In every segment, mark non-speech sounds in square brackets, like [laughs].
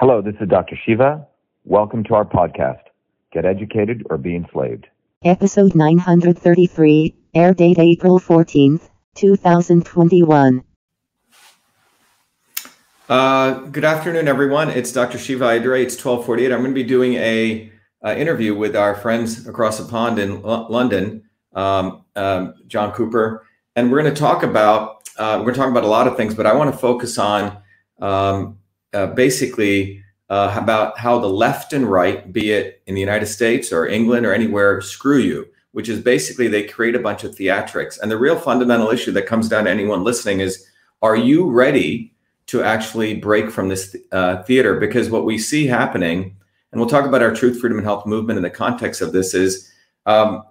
Hello, this is Dr. Shiva. Welcome to our podcast, Get Educated or Be Enslaved. Episode 933, air date April 14th, 2021. Uh, good afternoon, everyone. It's Dr. Shiva Ayyadurai. It's 1248. I'm going to be doing a uh, interview with our friends across the pond in L- London, um, um, John Cooper, and we're going to talk about uh, we're going to talk about a lot of things, but I want to focus on um, uh, basically uh, about how the left and right, be it in the United States or England or anywhere, screw you, which is basically they create a bunch of theatrics. And the real fundamental issue that comes down to anyone listening is are you ready to actually break from this uh, theater? Because what we see happening, and we'll talk about our truth, freedom, and health movement in the context of this, is um,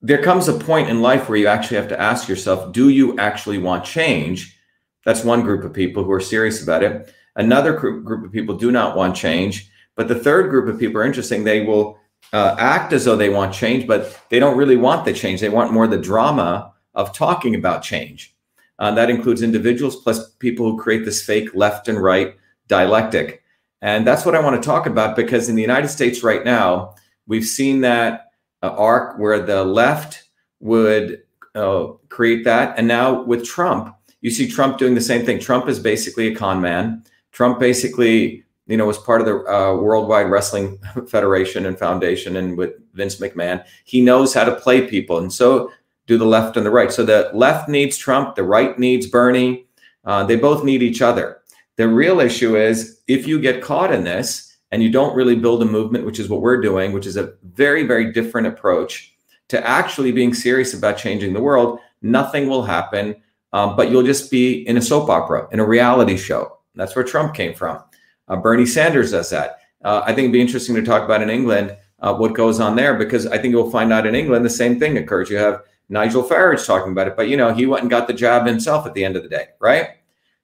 there comes a point in life where you actually have to ask yourself, do you actually want change? That's one group of people who are serious about it. Another group, of people do not want change. But the third group of people are interesting. They will uh, act as though they want change, but they don't really want the change. They want more the drama of talking about change. Uh, that includes individuals plus people who create this fake left and right dialectic. And that's what I want to talk about because in the United States right now, we've seen that uh, arc where the left would uh, create that. And now with Trump, you see Trump doing the same thing. Trump is basically a con man. Trump basically, you know, was part of the uh, Worldwide Wrestling [laughs] Federation and Foundation, and with Vince McMahon, he knows how to play people, and so do the left and the right. So the left needs Trump, the right needs Bernie. Uh, they both need each other. The real issue is if you get caught in this and you don't really build a movement, which is what we're doing, which is a very, very different approach to actually being serious about changing the world, nothing will happen. Um, but you'll just be in a soap opera, in a reality show. That's where Trump came from. Uh, Bernie Sanders does that. Uh, I think it'd be interesting to talk about in England uh, what goes on there because I think you'll find out in England the same thing occurs. You have Nigel Farage talking about it, but you know he went and got the job himself at the end of the day, right?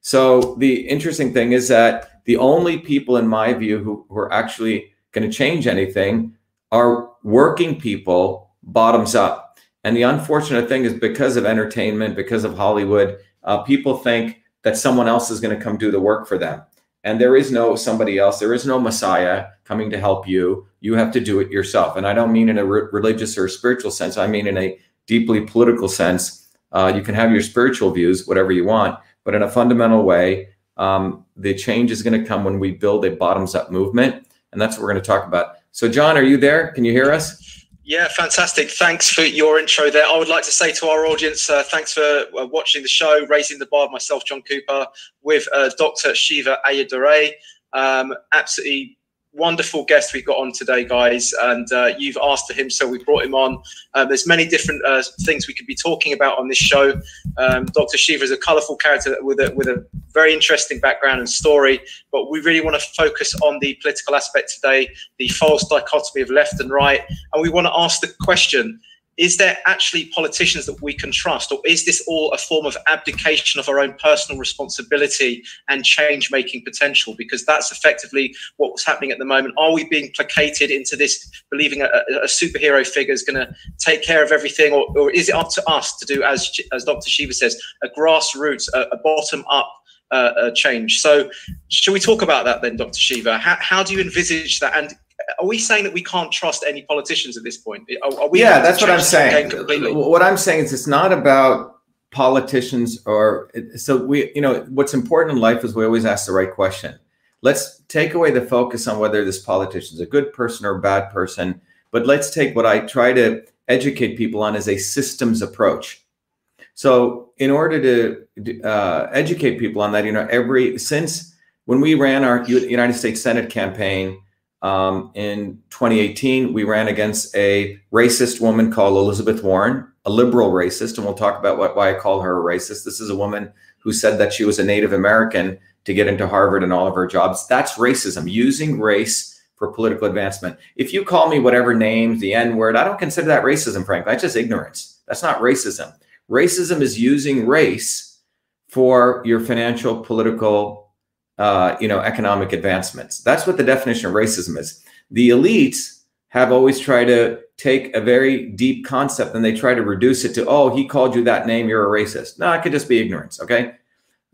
So the interesting thing is that the only people, in my view, who, who are actually going to change anything are working people, bottoms up. And the unfortunate thing is because of entertainment, because of Hollywood, uh, people think that someone else is going to come do the work for them. And there is no somebody else. There is no Messiah coming to help you. You have to do it yourself. And I don't mean in a re- religious or spiritual sense. I mean in a deeply political sense. Uh, you can have your spiritual views, whatever you want, but in a fundamental way, um, the change is going to come when we build a bottoms up movement. And that's what we're going to talk about. So, John, are you there? Can you hear us? Yeah, fantastic. Thanks for your intro there. I would like to say to our audience, uh, thanks for uh, watching the show, Raising the Bar, myself, John Cooper, with uh, Dr. Shiva Ayyadurai. Um, absolutely wonderful guest we've got on today, guys. And uh, you've asked for him, so we brought him on. Um, there's many different uh, things we could be talking about on this show. Um, Dr. Shiva is a colourful character with a with a very interesting background and story. But we really want to focus on the political aspect today, the false dichotomy of left and right, and we want to ask the question is there actually politicians that we can trust, or is this all a form of abdication of our own personal responsibility and change making potential? Because that's effectively what's happening at the moment. Are we being placated into this believing a, a superhero figure is going to take care of everything, or, or, is it up to us to do, as, as Dr. Shiva says, a grassroots, a, a bottom up? Uh, change. So, should we talk about that then, Dr. Shiva? How, how do you envisage that? And are we saying that we can't trust any politicians at this point? Are, are we yeah, that's what I'm saying. What I'm saying is it's not about politicians or so we you know what's important in life is we always ask the right question let's take away the focus on whether this politician is a good person or a bad person but let's take what i try to educate people on as a systems approach so in order to uh, educate people on that you know every since when we ran our united states senate campaign um, in 2018, we ran against a racist woman called Elizabeth Warren, a liberal racist, and we'll talk about what, why I call her a racist. This is a woman who said that she was a Native American to get into Harvard and all of her jobs. That's racism, using race for political advancement. If you call me whatever name, the N word, I don't consider that racism, frankly. That's just ignorance. That's not racism. Racism is using race for your financial, political, uh, you know, economic advancements. That's what the definition of racism is. The elites have always tried to take a very deep concept and they try to reduce it to, oh, he called you that name, you're a racist. No, it could just be ignorance. Okay.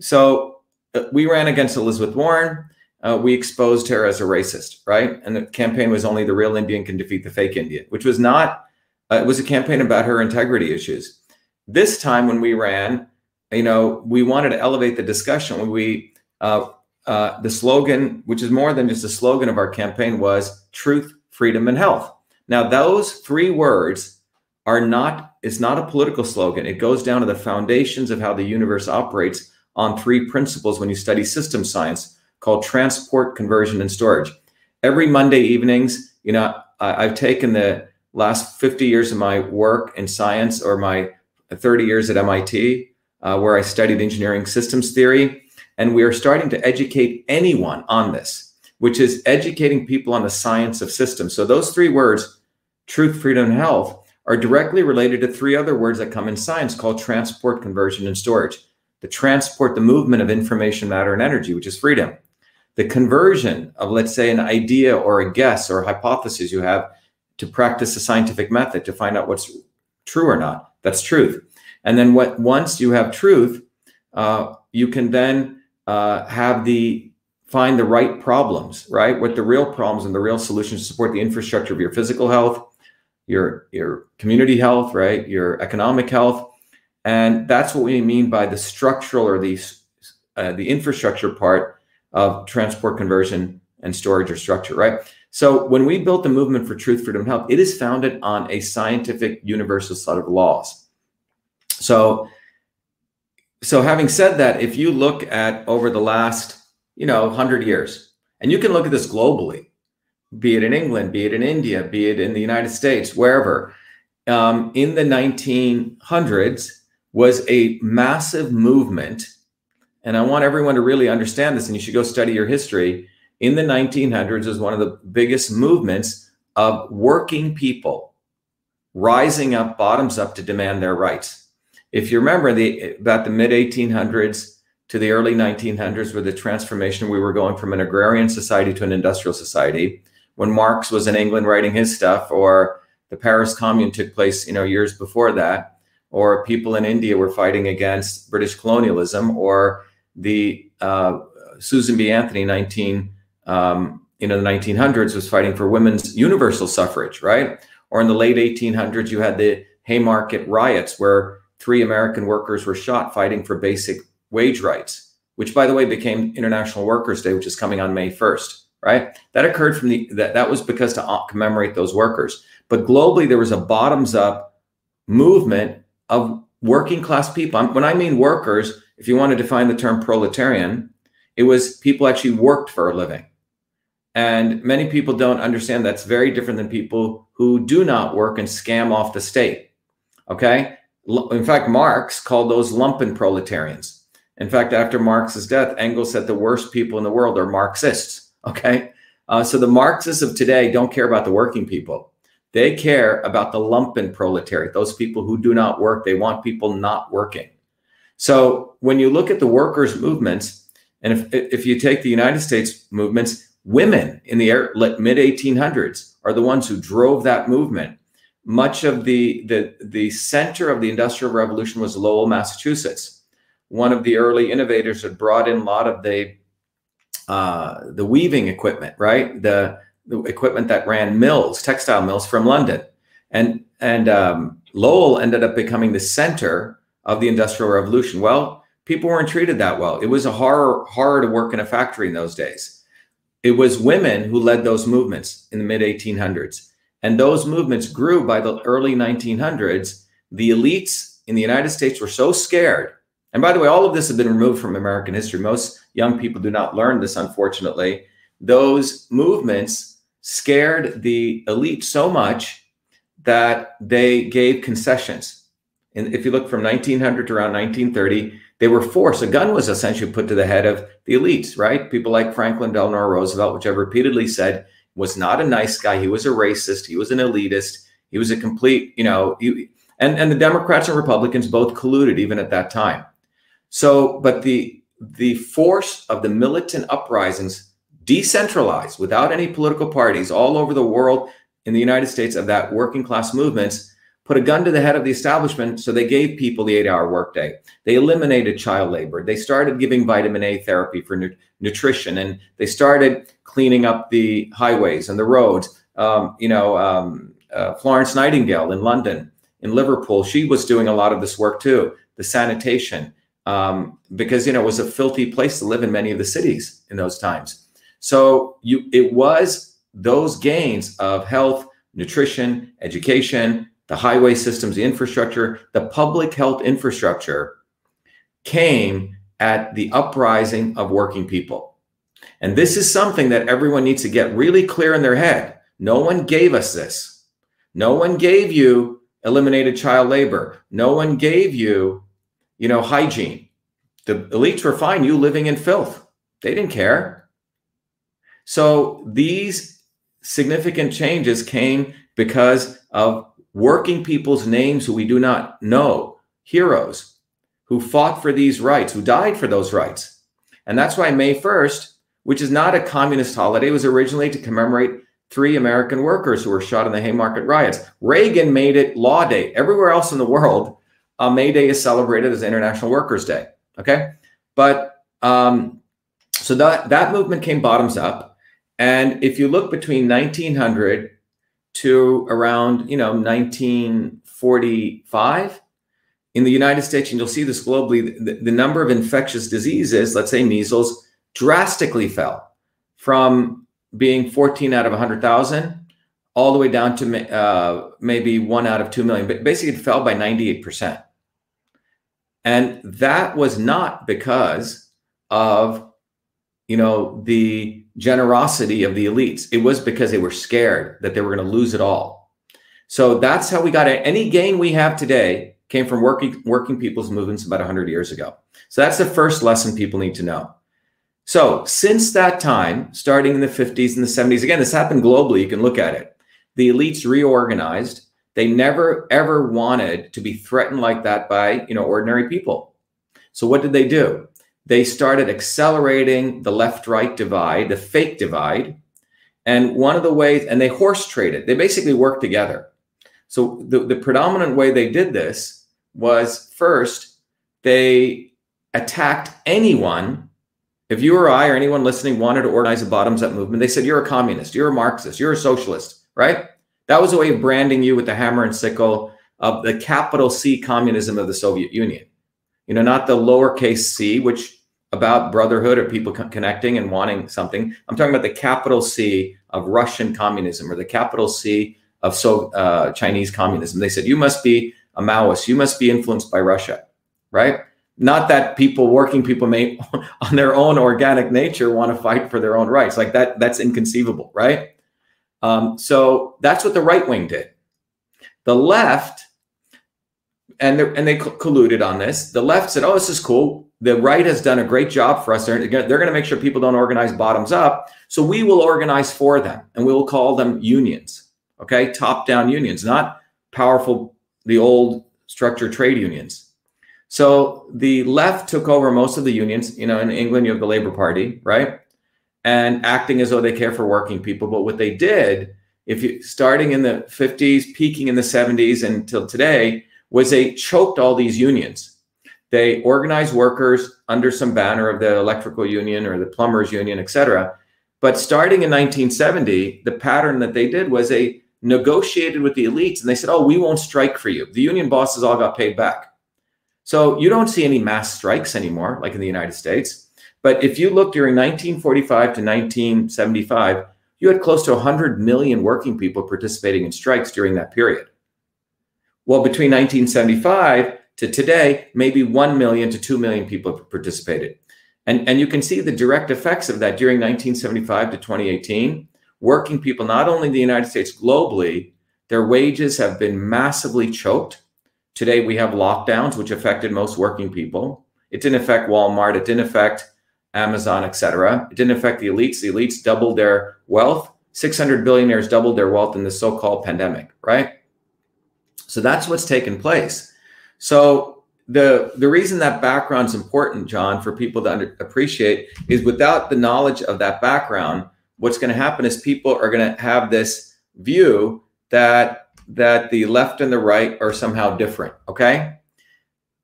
So uh, we ran against Elizabeth Warren. uh, we exposed her as a racist, right? And the campaign was only the real Indian can defeat the fake Indian, which was not. Uh, it was a campaign about her integrity issues. This time, when we ran, you know, we wanted to elevate the discussion. We uh, uh, the slogan, which is more than just a slogan of our campaign, was truth, freedom, and health. Now, those three words are not, it's not a political slogan. It goes down to the foundations of how the universe operates on three principles when you study system science called transport, conversion, and storage. Every Monday evenings, you know, I, I've taken the last 50 years of my work in science or my 30 years at MIT, uh, where I studied engineering systems theory. And we are starting to educate anyone on this, which is educating people on the science of systems. So those three words, truth, freedom, and health, are directly related to three other words that come in science called transport, conversion, and storage. The transport, the movement of information, matter, and energy, which is freedom. The conversion of, let's say, an idea or a guess or a hypothesis you have to practice a scientific method to find out what's true or not. That's truth. And then what once you have truth, uh, you can then uh, have the find the right problems, right? What the real problems and the real solutions to support the infrastructure of your physical health, your your community health, right? Your economic health, and that's what we mean by the structural or the uh, the infrastructure part of transport conversion and storage or structure, right? So when we built the movement for truth, freedom, and health, it is founded on a scientific universal set of laws. So so having said that, if you look at over the last, you know, 100 years, and you can look at this globally, be it in England, be it in India, be it in the United States, wherever, um, in the 1900s was a massive movement. And I want everyone to really understand this, and you should go study your history. In the 1900s was one of the biggest movements of working people rising up, bottoms up to demand their rights if you remember the about the mid 1800s to the early 1900s were the transformation. We were going from an agrarian society to an industrial society. When marx was in england writing his stuff or the paris commune took place you know years before that or people in india were fighting against british colonialism or the uh, susan b. Anthony 19 um, you know the 1900s was fighting for women's universal suffrage right? Or in the late 1800s you had the haymarket riots where three American workers were shot fighting for basic wage rights, which, by the way, became International Workers' Day, which is coming on May 1st, right? That occurred from the, that, that was because to commemorate those workers. But globally, there was a bottoms up movement of working class people. When I mean workers, if you want to define the term proletarian, it was people actually worked for a living. And many people don't understand that's very different than people who do not work and scam off the state. Okay in fact, Marx called those lumpen proletarians. In fact, after Marx's death, Engels said the worst people in the world are Marxists. Okay. Uh, so the Marxists of today don't care about the working people. They care about the lumpen proletariat, those people who do not work. They want people not working. So when you look at the workers' movements, and if, if you take the United States movements, women in the mid 1800s are the ones who drove that movement much of the, the, the center of the Industrial Revolution was Lowell, Massachusetts. One of the early innovators had brought in a lot of the uh, the weaving equipment, right? The, the equipment that ran mills, textile mills from London, and and um, Lowell ended up becoming the center of the Industrial Revolution. Well, people weren't treated that well. It was a horror horror to work in a factory in those days. It was women who led those movements in the mid 1800s. And those movements grew by the early 1900s. The elites in the United States were so scared. And by the way, all of this has been removed from American history. Most young people do not learn this, unfortunately. Those movements scared the elite so much that they gave concessions. And if you look from 1900 to around 1930, they were forced. A gun was essentially put to the head of the elites, right? People like Franklin Delano Roosevelt, which I've repeatedly said was not a nice guy. He was a racist. He was an elitist. He was a complete, you know, he, and, and the Democrats and Republicans both colluded even at that time. So, but the the force of the militant uprisings decentralized without any political parties all over the world in the United States of that working class movements put a gun to the head of the establishment. So they gave people the eight hour workday. They eliminated child labor. They started giving vitamin A therapy for nu- nutrition and they started cleaning up the highways and the roads. Um, you know, um, uh, Florence Nightingale in London, in Liverpool, she was doing a lot of this work too, the sanitation, um, because, you know, it was a filthy place to live in many of the cities in those times. So you, it was those gains of health, nutrition, education, the highway systems, the infrastructure, the public health infrastructure came at the uprising of working people. And this is something that everyone needs to get really clear in their head. No one gave us this. No one gave you eliminated child labor. No one gave you, you know, hygiene. The elites were fine you living in filth. They didn't care. So these significant changes came because of working people's names who we do not know, heroes who fought for these rights, who died for those rights. And that's why May 1st, which is not a communist holiday, was originally to commemorate three American workers who were shot in the Haymarket riots. Reagan made it law day. Everywhere else in the world, uh, May Day is celebrated as International Workers' Day. Okay, but um, so that that movement came bottoms up, and if you look between 1900 to around you know 1945 in the United States, and you'll see this globally, the, the number of infectious diseases, let's say measles, drastically fell from being 14 out of 100,000 all the way down to uh, maybe one out of 2 million. But basically, it fell by 98%. And that was not because of, you know, the generosity of the elites. It was because they were scared that they were going to lose it all. So that's how we got it. Any gain we have today came from working working people's movements about 100 years ago. So that's the first lesson people need to know. So since that time, starting in the 50s and the 70s, again, this happened globally. You can look at it. The elites reorganized. They never ever wanted to be threatened like that by you know ordinary people. So what did they do? They started accelerating the left right divide, the fake divide. And one of the ways, and they horse traded, they basically worked together. So the, the predominant way they did this was first, they attacked anyone. If you or I or anyone listening wanted to organize a bottoms up movement, they said, You're a communist, you're a Marxist, you're a socialist, right? That was a way of branding you with the hammer and sickle of the capital C communism of the Soviet Union. You know, not the lowercase c, which about brotherhood or people co- connecting and wanting something. I'm talking about the capital C of Russian communism or the capital C of so uh, Chinese communism. They said you must be a Maoist, you must be influenced by Russia, right? Not that people, working people, may [laughs] on their own organic nature want to fight for their own rights. Like that, that's inconceivable, right? Um, so that's what the right wing did. The left, and and they colluded on this. The left said, "Oh, this is cool the right has done a great job for us. They're, they're going to make sure people don't organize bottoms up. So we will organize for them and we will call them unions. Okay. Top down unions, not powerful, the old structured trade unions. So the left took over most of the unions. You know, in England, you have the Labour Party, right? And acting as though they care for working people. But what they did, if you starting in the 50s, peaking in the 70s until today, was they choked all these unions they organized workers under some banner of the electrical union or the plumbers union, et cetera. But starting in 1970, the pattern that they did was they negotiated with the elites and they said, oh, we won't strike for you. The union bosses all got paid back. So you don't see any mass strikes anymore, like in the United States. But if you look during 1945 to 1975, you had close to 100 million working people participating in strikes during that period. Well, between 1975 to today, maybe 1 million to 2 million people participated. And, and you can see the direct effects of that during 1975 to 2018. Working people, not only in the United States, globally, their wages have been massively choked. Today, we have lockdowns, which affected most working people. It didn't affect Walmart, it didn't affect Amazon, etc. It didn't affect the elites. The elites doubled their wealth. 600 billionaires doubled their wealth in the so called pandemic, right? So that's what's taken place. So the the reason that background is important, John, for people to under, appreciate is without the knowledge of that background, what's going to happen is people are going to have this view that that the left and the right are somehow different. Okay.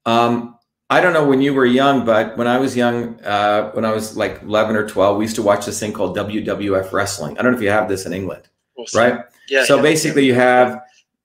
Um, I don't know when you were young, but when I was young, uh, when I was like 11 or 12, we used to watch this thing called WWF wrestling. I don't know if you have this in England, awesome. right? Yeah. So yeah, basically, yeah. you have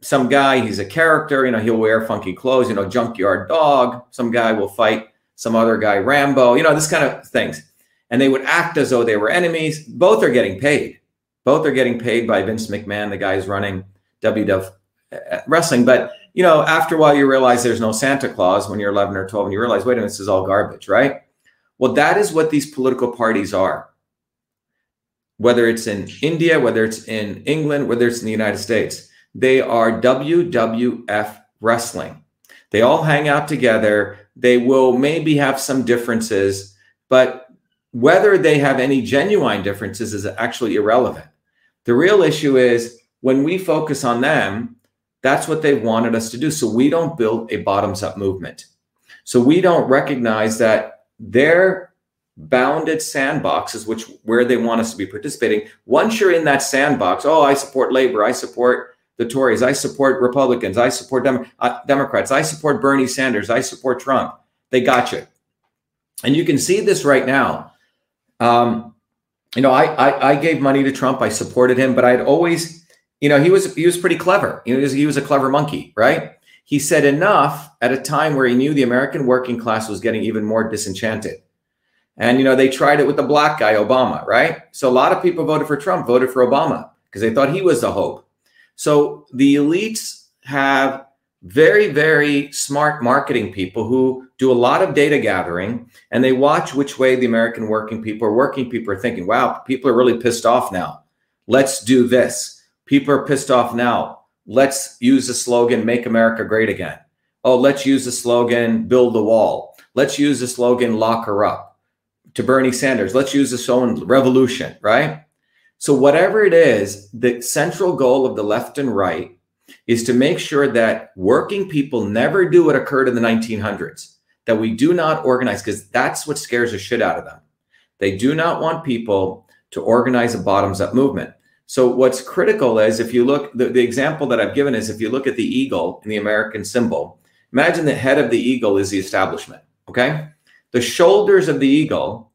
some guy, he's a character, you know, he'll wear funky clothes, you know, junkyard dog. Some guy will fight some other guy, Rambo, you know, this kind of things. And they would act as though they were enemies. Both are getting paid. Both are getting paid by Vince McMahon, the guy who's running WWF uh, wrestling. But you know, after a while, you realize there's no Santa Claus when you're 11 or 12, and you realize, wait a minute, this is all garbage, right? Well, that is what these political parties are. Whether it's in India, whether it's in England, whether it's in the United States, they are WWF wrestling. They all hang out together. They will maybe have some differences, but whether they have any genuine differences is actually irrelevant. The real issue is when we focus on them, that's what they wanted us to do. So we don't build a bottoms up movement. So we don't recognize that their bounded sandboxes, which where they want us to be participating, once you're in that sandbox, oh, I support labor, I support the Tories, I support Republicans, I support Dem- uh, Democrats, I support Bernie Sanders, I support Trump. They got you. And you can see this right now. Um, you know, I, I, I gave money to Trump, I supported him, but I'd always you know, he was he was pretty clever. He was, he was a clever monkey, right? He said enough at a time where he knew the American working class was getting even more disenchanted. And you know, they tried it with the black guy, Obama, right? So a lot of people voted for Trump, voted for Obama because they thought he was the hope. So the elites have very, very smart marketing people who do a lot of data gathering and they watch which way the American working people or working people are thinking, wow, people are really pissed off now. Let's do this People are pissed off now. Let's use the slogan, Make America Great Again. Oh, let's use the slogan, Build the Wall. Let's use the slogan, Lock her up. To Bernie Sanders, let's use the slogan, Revolution, right? So, whatever it is, the central goal of the left and right is to make sure that working people never do what occurred in the 1900s, that we do not organize, because that's what scares the shit out of them. They do not want people to organize a bottoms up movement. So what's critical is if you look, the, the example that I've given is if you look at the eagle in the American symbol, imagine the head of the eagle is the establishment. Okay. The shoulders of the eagle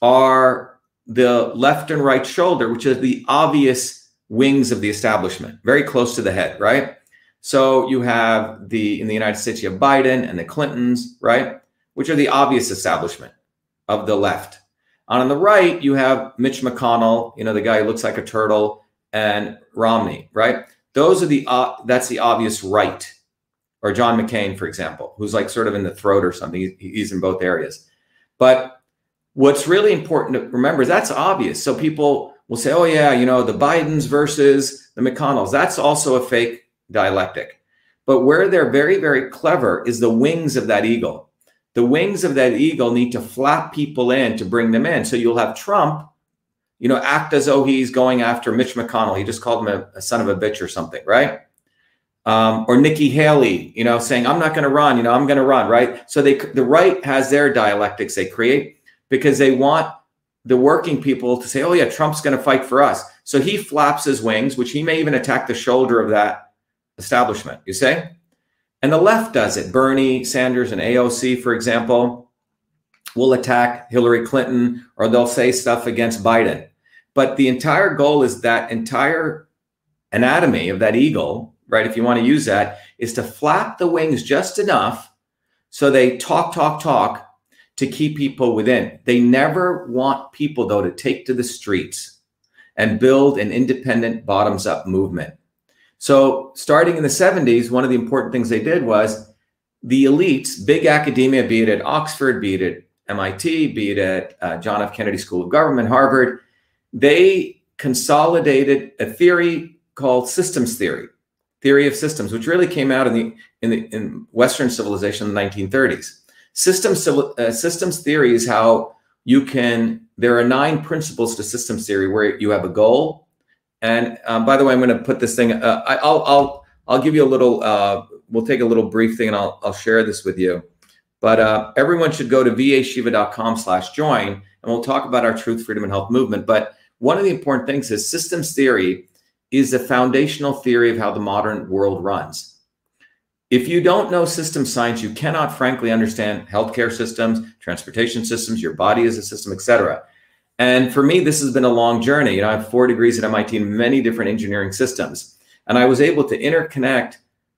are the left and right shoulder, which is the obvious wings of the establishment, very close to the head, right? So you have the in the United States, you have Biden and the Clintons, right? Which are the obvious establishment of the left. On the right, you have Mitch McConnell, you know, the guy who looks like a turtle, and Romney, right? Those are the, uh, that's the obvious right. Or John McCain, for example, who's like sort of in the throat or something. He's in both areas. But what's really important to remember is that's obvious. So people will say, oh, yeah, you know, the Bidens versus the McConnells. That's also a fake dialectic. But where they're very, very clever is the wings of that eagle the wings of that eagle need to flap people in to bring them in. So you'll have Trump, you know, act as though he's going after Mitch McConnell. He just called him a, a son of a bitch or something, right? Um, or Nikki Haley, you know, saying, I'm not going to run, you know, I'm going to run, right? So they, the right has their dialectics they create because they want the working people to say, oh, yeah, Trump's going to fight for us. So he flaps his wings, which he may even attack the shoulder of that establishment, you say? And the left does it. Bernie Sanders and AOC, for example, will attack Hillary Clinton or they'll say stuff against Biden. But the entire goal is that entire anatomy of that eagle, right? If you want to use that, is to flap the wings just enough so they talk, talk, talk to keep people within. They never want people, though, to take to the streets and build an independent bottoms up movement. So, starting in the 70s, one of the important things they did was the elites, big academia, be it at Oxford, be it at MIT, be it at uh, John F. Kennedy School of Government, Harvard, they consolidated a theory called systems theory, theory of systems, which really came out in the in the in Western civilization in the 1930s. Systems uh, systems theory is how you can. There are nine principles to systems theory where you have a goal, and um, by the way, I'm going to put this thing. Uh, I, will I'll I'll give you a little. Uh, we'll take a little brief thing, and I'll I'll share this with you. But uh, everyone should go to vashiva.com/join, and we'll talk about our truth, freedom, and health movement. But one of the important things is systems theory is the foundational theory of how the modern world runs. If you don't know system science, you cannot frankly understand healthcare systems, transportation systems, your body as a system, etc. And for me, this has been a long journey. You know, I have four degrees at MIT in many different engineering systems. And I was able to interconnect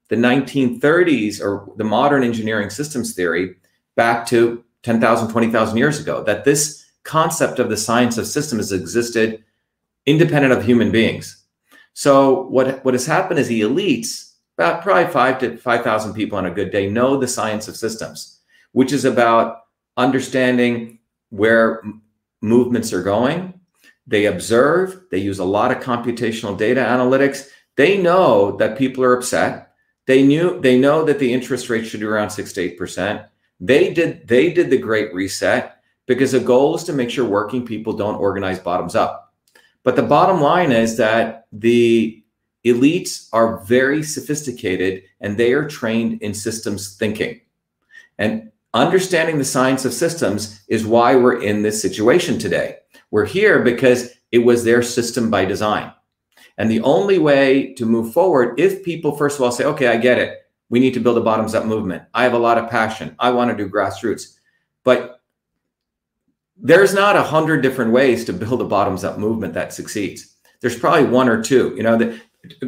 the 1930s or the modern engineering systems theory back to 10,000, 20,000 years ago, that this concept of the science of systems existed independent of human beings. So what, what has happened is the elites about probably five to 5,000 people on a good day know the science of systems, which is about understanding where movements are going. They observe, they use a lot of computational data analytics. They know that people are upset. They knew they know that the interest rate should be around six to eight percent. They did they did the great reset because the goal is to make sure working people don't organize bottoms up. But the bottom line is that the elites are very sophisticated and they are trained in systems thinking. And understanding the science of systems is why we're in this situation today. We're here because it was their system by design. And the only way to move forward, if people first of all say, okay, I get it, we need to build a bottoms up movement. I have a lot of passion. I want to do grassroots. But there's not a hundred different ways to build a bottoms up movement that succeeds. There's probably one or two. You know, that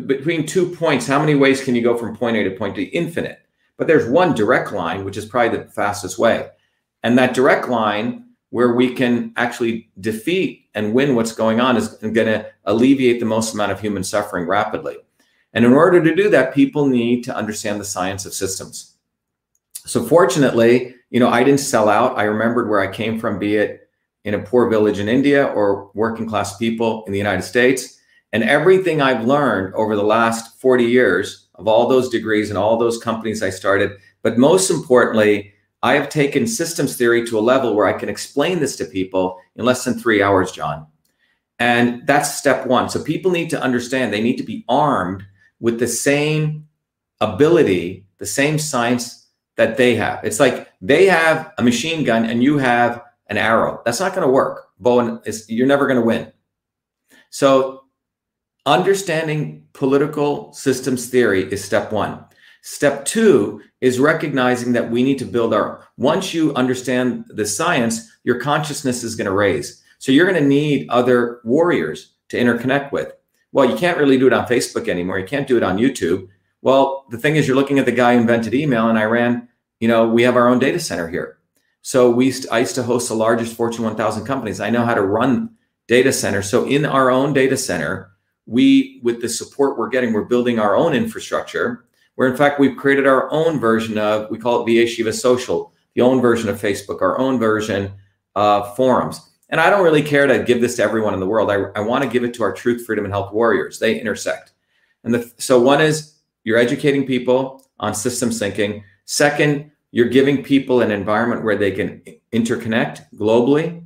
between two points, how many ways can you go from point A to point D? Infinite. But there's one direct line, which is probably the fastest way. And that direct line where we can actually defeat and win what's going on is going to alleviate the most amount of human suffering rapidly. And in order to do that, people need to understand the science of systems. So fortunately, you know, I didn't sell out. I remembered where I came from, be it in a poor village in India or working class people in the United States. And everything I've learned over the last 40 years of all those degrees and all those companies I started, but most importantly, I have taken systems theory to a level where I can explain this to people in less than three hours, John. And that's step one. So people need to understand they need to be armed with the same ability, the same science that they have. It's like they have a machine gun and you have an arrow. That's not going to work. Bowen is you're never going to win. So Understanding political systems theory is step one. Step two is recognizing that we need to build our, once you understand the science, your consciousness is going to raise. So you're going to need other warriors to interconnect with. Well, you can't really do it on Facebook anymore. You can't do it on YouTube. Well, the thing is, you're looking at the guy who invented email, and I ran, you know, we have our own data center here. So we, used I used to host the largest Fortune 1000 companies. I know how to run data centers. So in our own data center, we, with the support we're getting, we're building our own infrastructure. Where in fact we've created our own version of, we call it VA Shiva Social, the own version of Facebook, our own version of forums. And I don't really care to give this to everyone in the world. I, I want to give it to our truth, freedom, and health warriors. They intersect. And the, so one is you're educating people on systems thinking. Second, you're giving people an environment where they can interconnect globally.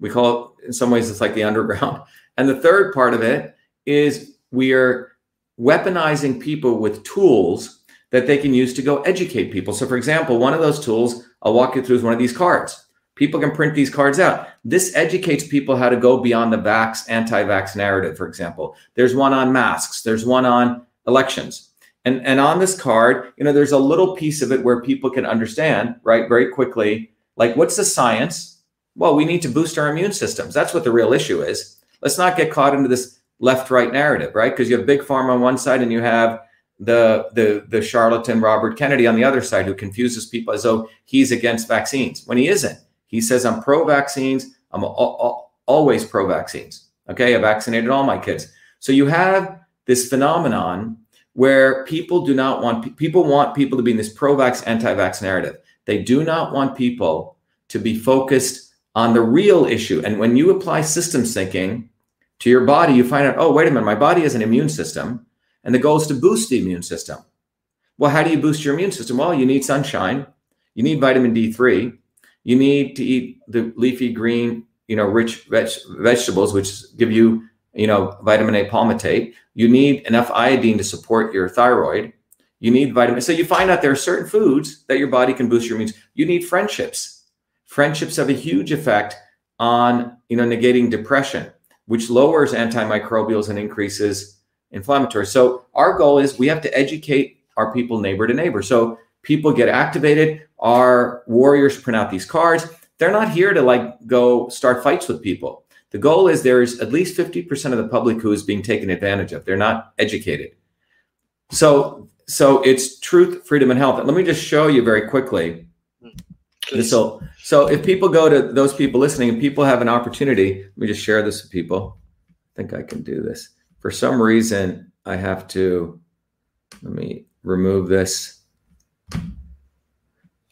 We call it, in some ways, it's like the underground. [laughs] And the third part of it is we are weaponizing people with tools that they can use to go educate people. So, for example, one of those tools I'll walk you through is one of these cards. People can print these cards out. This educates people how to go beyond the vax, anti vax narrative, for example. There's one on masks, there's one on elections. And, and on this card, you know, there's a little piece of it where people can understand, right, very quickly, like what's the science? Well, we need to boost our immune systems. That's what the real issue is. Let's not get caught into this left right narrative, right? Because you have big pharma on one side and you have the the the charlatan Robert Kennedy on the other side who confuses people as though he's against vaccines when he isn't. He says I'm pro vaccines. I'm always pro vaccines. Okay, I vaccinated all my kids. So you have this phenomenon where people do not want people want people to be in this pro-vax anti-vax narrative. They do not want people to be focused on the real issue. And when you apply systems thinking, to your body, you find out, oh, wait a minute, my body has an immune system, and the goal is to boost the immune system. Well, how do you boost your immune system? Well, you need sunshine, you need vitamin D3, you need to eat the leafy green, you know, rich veg- vegetables, which give you, you know, vitamin A palmitate. You need enough iodine to support your thyroid. You need vitamin. So you find out there are certain foods that your body can boost your immune. You need friendships. Friendships have a huge effect on, you know, negating depression which lowers antimicrobials and increases inflammatory. So our goal is we have to educate our people neighbor to neighbor. So people get activated. Our warriors print out these cards. They're not here to like go start fights with people. The goal is there's at least 50% of the public who is being taken advantage of. They're not educated. So so it's truth, freedom, and health. And let me just show you very quickly. So so if people go to those people listening and people have an opportunity, let me just share this with people. I think I can do this. For some reason, I have to let me remove this.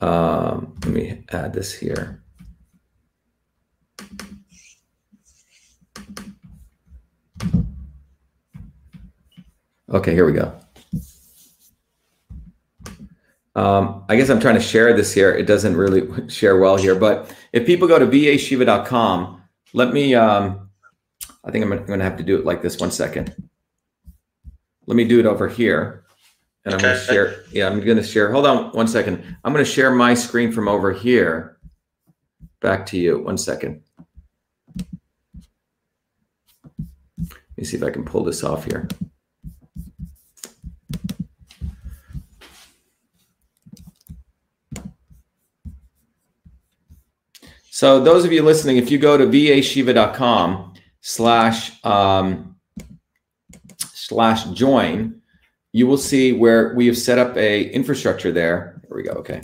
Um, let me add this here. Okay, here we go. Um, I guess I'm trying to share this here. It doesn't really [laughs] share well here, but if people go to vashiva.com, let me, um, I think I'm going to have to do it like this. One second. Let me do it over here. And I'm going to share. Yeah, I'm going to share. Hold on one second. I'm going to share my screen from over here back to you. One second. Let me see if I can pull this off here. So those of you listening, if you go to vashiva.com slash um, slash join, you will see where we have set up a infrastructure there. Here we go. Okay.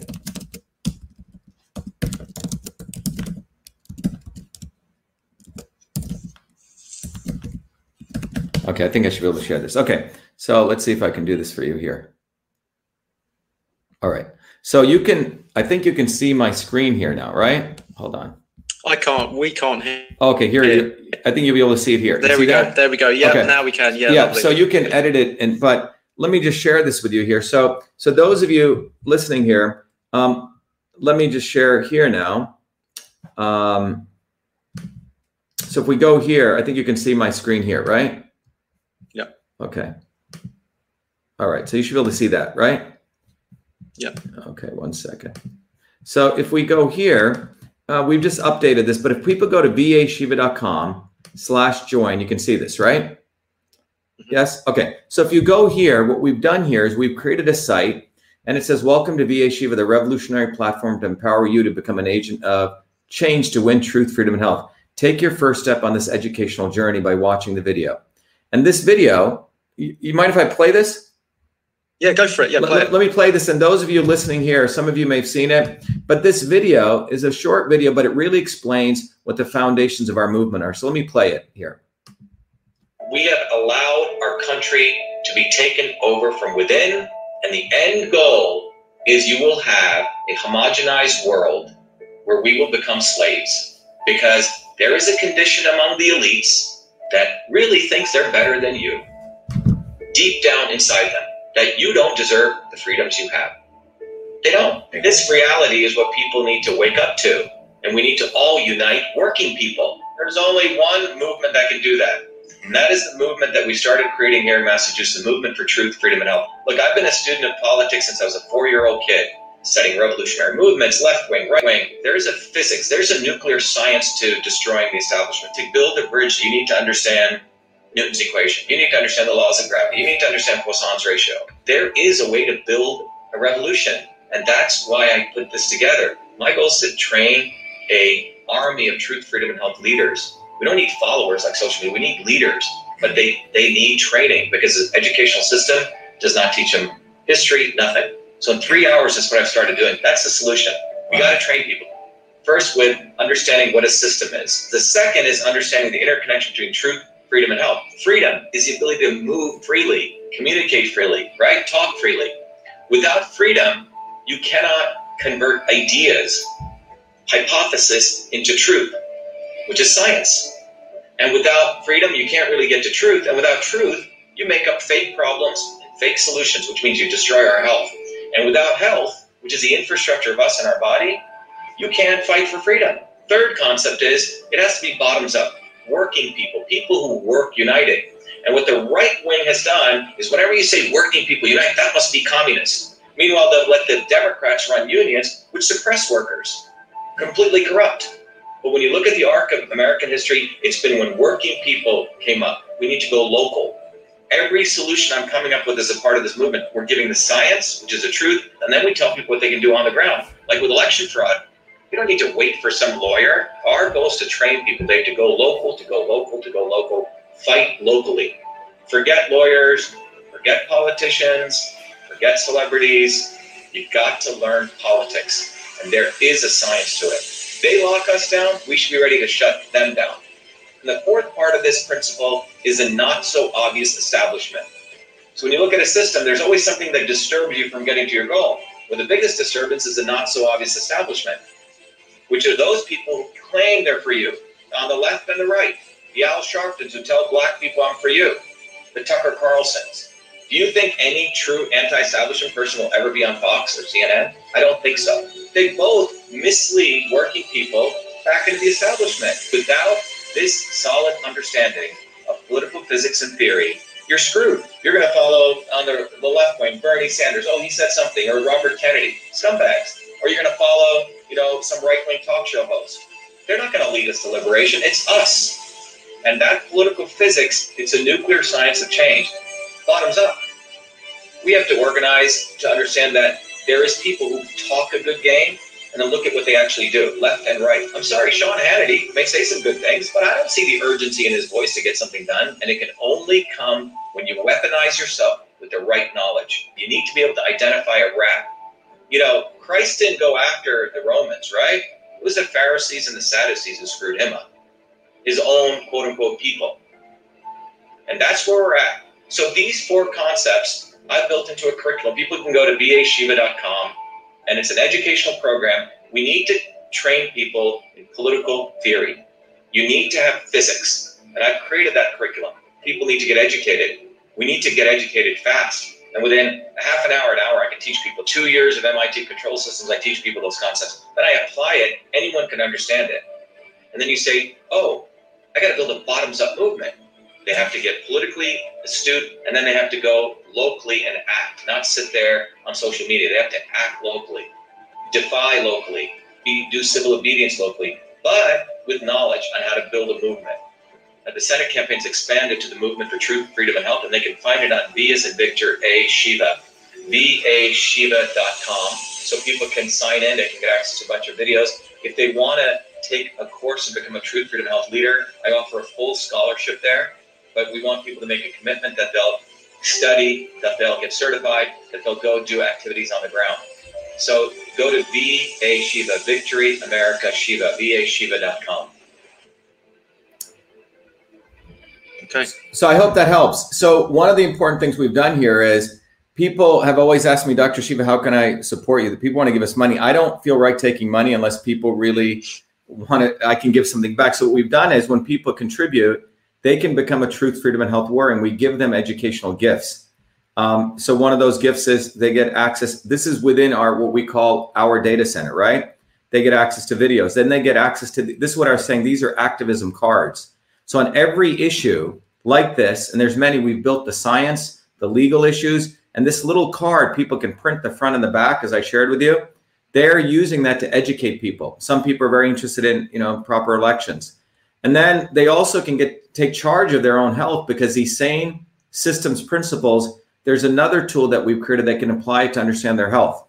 Okay, I think I should be able to share this. Okay, so let's see if I can do this for you here. All right. So you can, I think you can see my screen here now, right? Hold on. I can't. We can't hear. Okay, here. You, I think you'll be able to see it here. There we go. That? There we go. Yeah, okay. now we can. Yeah. Yeah. Lovely. So you can edit it, and but let me just share this with you here. So so those of you listening here, um, let me just share here now. Um, so if we go here, I think you can see my screen here, right? Yeah. Okay. All right. So you should be able to see that, right? Yeah. Okay. One second. So if we go here, uh, we've just updated this, but if people go to vashiva.com slash join, you can see this, right? Mm-hmm. Yes. Okay. So if you go here, what we've done here is we've created a site and it says, Welcome to VA Shiva, the revolutionary platform to empower you to become an agent of change to win truth, freedom, and health. Take your first step on this educational journey by watching the video. And this video, you, you mind if I play this? Yeah, go for it. Yeah, let, it. let, me play this. And those of you listening here, some of you may have seen it, but this video is a short video, but it really explains what the foundations of our movement are. So let me play it here. We have allowed our country to be taken over from within, and the end goal is you will have a homogenized world where we will become slaves because there is a condition among the elites that really thinks they're better than you deep down inside them that you don't deserve the freedoms you have. They don't. This reality is what people need to wake up to. And we need to all unite working people. There's only one movement that can do that. And that is the movement that we started creating here in Massachusetts, the movement for truth, freedom, and health. Look, I've been a student of politics since I was a four year old kid, studying revolutionary movements, left wing, right wing. There's a physics, there's a nuclear science to destroying the establishment. To build a bridge, you need to understand Newton's equation. You need to understand the laws of gravity. You need to understand Poisson's ratio. There is a way to build a revolution, and that's why I put this together. My goal is to train a army of truth, freedom, and health leaders. We don't need followers like social media. We need leaders, but they they need training because the educational system does not teach them history, nothing. So in three hours, is what I've started doing. That's the solution. We got to train people. First, with understanding what a system is. The second is understanding the interconnection between truth, freedom and health. Freedom is the ability to move freely, communicate freely, right? Talk freely. Without freedom, you cannot convert ideas, hypothesis into truth, which is science. And without freedom, you can't really get to truth. And without truth, you make up fake problems, fake solutions, which means you destroy our health. And without health, which is the infrastructure of us and our body, you can't fight for freedom. Third concept is it has to be bottoms up working people, people who work united. And what the right wing has done is whenever you say working people unite, that must be communist. Meanwhile, they'll let the Democrats run unions, which suppress workers, completely corrupt. But when you look at the arc of American history, it's been when working people came up. We need to go local. every solution I'm coming up with is a part of this movement, we're giving the science, which is the truth, and then we tell people what they can do on the ground. Like with election fraud, you don't need to wait for some lawyer. Our goal is to train people. They have to go local, to go local, to go local, fight locally. Forget lawyers, forget politicians, forget celebrities. You've got to learn politics, and there is a science to it. They lock us down, we should be ready to shut them down. And the fourth part of this principle is a not so obvious establishment. So when you look at a system, there's always something that disturbs you from getting to your goal. Well, the biggest disturbance is a not so obvious establishment which are those people who claim they're for you, on the left and the right. The Al Sharptons who tell black people I'm for you. The Tucker Carlsons. Do you think any true anti-establishment person will ever be on Fox or CNN? I don't think so. They both mislead working people back into the establishment. Without this solid understanding of political physics and theory, you're screwed. You're going to follow on the, the left wing Bernie Sanders. Oh, he said something. Or Robert Kennedy. Scumbags. Or you're going to follow you know, some right wing talk show host. They're not going to lead us to liberation. It's us. And that political physics, it's a nuclear science of change, bottoms up. We have to organize to understand that there is people who talk a good game and then look at what they actually do, left and right. I'm sorry, Sean Hannity may say some good things, but I don't see the urgency in his voice to get something done. And it can only come when you weaponize yourself with the right knowledge. You need to be able to identify a rat you know, Christ didn't go after the Romans, right? It was the Pharisees and the Sadducees who screwed him up, his own quote unquote people. And that's where we're at. So these four concepts I've built into a curriculum. People can go to vashiva.com and it's an educational program. We need to train people in political theory. You need to have physics. And I've created that curriculum. People need to get educated. We need to get educated fast. And within half an hour, an hour, I can teach people two years of MIT control systems. I teach people those concepts. Then I apply it. Anyone can understand it. And then you say, oh, I got to build a bottoms up movement. They have to get politically astute and then they have to go locally and act, not sit there on social media. They have to act locally, defy locally, do civil obedience locally, but with knowledge on how to build a movement Uh, the Senate campaign's expanded to the Movement for Truth, Freedom, and Health, and they can find it on V as in Victor A. Shiva, vashiva.com. So people can sign in, they can get access to a bunch of videos. If they want to take a course and become a Truth, Freedom, and Health leader, I offer a full scholarship there. But we want people to make a commitment that they'll study, that they'll get certified, that they'll go do activities on the ground. So go to VA Shiva, Victory America Shiva, vashiva.com. Okay. So I hope that helps. So one of the important things we've done here is people have always asked me, Dr. Shiva, how can I support you? The people want to give us money. I don't feel right taking money unless people really want to, I can give something back. So what we've done is when people contribute, they can become a truth, freedom, and health warrior, and we give them educational gifts. Um, so one of those gifts is they get access. This is within our what we call our data center, right? They get access to videos. Then they get access to this is what I was saying. These are activism cards. So on every issue like this, and there's many, we've built the science, the legal issues, and this little card people can print the front and the back, as I shared with you. They're using that to educate people. Some people are very interested in, you know, proper elections. And then they also can get take charge of their own health because these same systems principles, there's another tool that we've created that can apply to understand their health.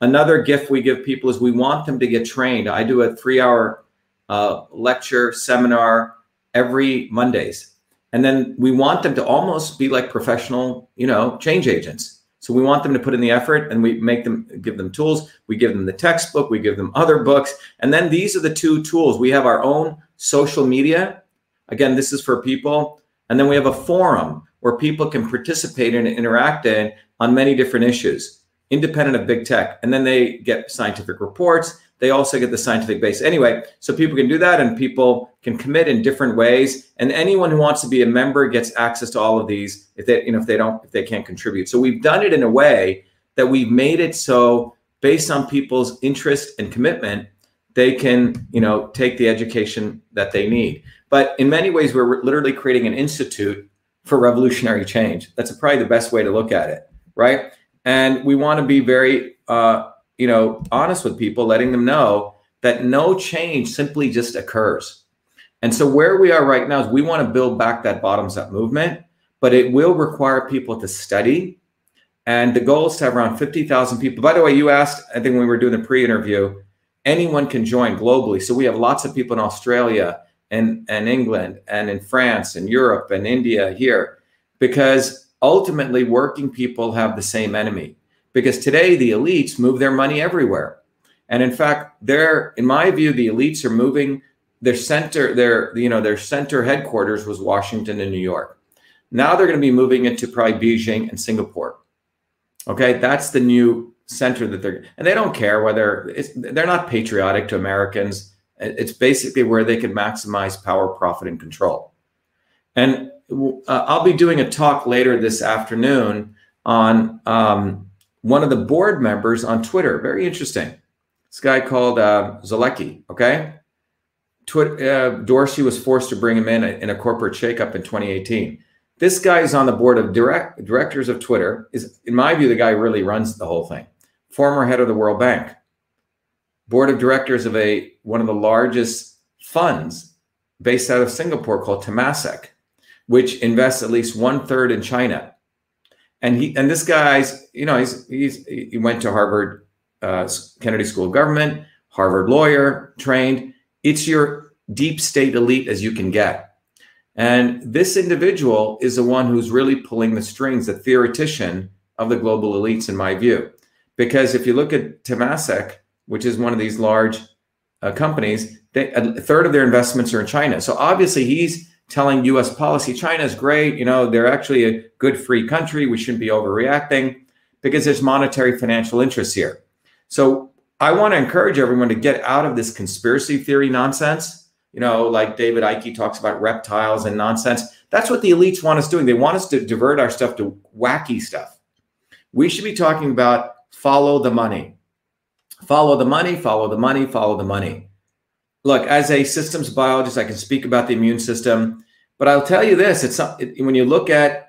Another gift we give people is we want them to get trained. I do a three hour uh, lecture seminar every Mondays. And then we want them to almost be like professional, you know, change agents. So we want them to put in the effort and we make them give them tools. We give them the textbook, we give them other books. And then these are the two tools. We have our own social media. Again, this is for people. And then we have a forum where people can participate and interact in on many different issues, independent of big tech. And then they get scientific reports they also get the scientific base. Anyway so people can do that and people can commit in different ways. And anyone who wants to be a member gets access to all of these if they you know if they don't if they can't contribute. So we've done it in a way that we've made it so based on people's interest and commitment they can you know take the education that they need. But in many ways we're literally creating an institute for revolutionary change. That's probably the best way to look at it right? And we want to be very uh, you know, honest with people, letting them know that no change simply just occurs. And so where we are right now is we want to build back that bottoms up movement, but it will require people to study. And the goal is to have around 50,000 people. By the way, you asked, I think when we were doing the pre interview, anyone can join globally. So we have lots of people in Australia and, and England and in France and Europe and India here because ultimately working people have the same enemy. Because today the elites move their money everywhere. And in fact, they're, in my view, the elites are moving their center, their, you know, their center headquarters was Washington and New York. Now they're going to be moving into probably Beijing and Singapore. Okay, that's the new center that they're, and they don't care whether they're not patriotic to Americans. It's basically where they can maximize power, profit, and control. And uh, I'll be doing a talk later this afternoon on um, one of the board members on Twitter. Very interesting. This guy called uh, Zoellick. Okay, Twitter, uh, Dorsey was forced to bring him in in a corporate shakeup in 2018. This guy is on the board of direct, directors of Twitter. Is in my view the guy really runs the whole thing. Former head of the World Bank, board of directors of a one of the largest funds based out of Singapore called Temasek, which invests at least one third in China. And he and this guy's you know he's he's he went to Harvard uh, Kennedy School of Government, Harvard lawyer, trained. It's your deep state elite as you can get. And this individual is the one who's really pulling the strings, the theoretician of the global elites, in my view. Because if you look at Temasek, which is one of these large uh, companies, they, a third of their investments are in China. So obviously he's telling US policy, China is great. You know, they're actually a good free country. We shouldn't be overreacting because there's monetary financial interests here. So I want to encourage everyone to get out of this conspiracy theory nonsense. You know, like David Icke talks about reptiles and nonsense. That's what the elites want us doing. They want us to divert our stuff to wacky stuff. We should be talking about follow the money. Follow the money, follow the money, follow the money. Look, as a systems biologist, I can speak about the immune system, but I'll tell you this: it's it, when you look at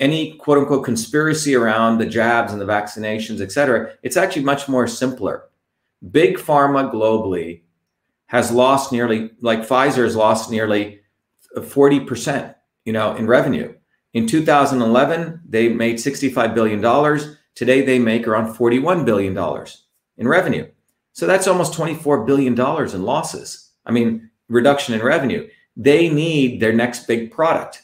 any quote unquote conspiracy around the jabs and the vaccinations, et cetera, it's actually much more simpler. Big pharma globally has lost nearly, like Pfizer has lost nearly 40%, you know, in revenue. In 2011, they made $65 billion. Today, they make around $41 billion in revenue. So that's almost $24 billion in losses. I mean, reduction in revenue. They need their next big product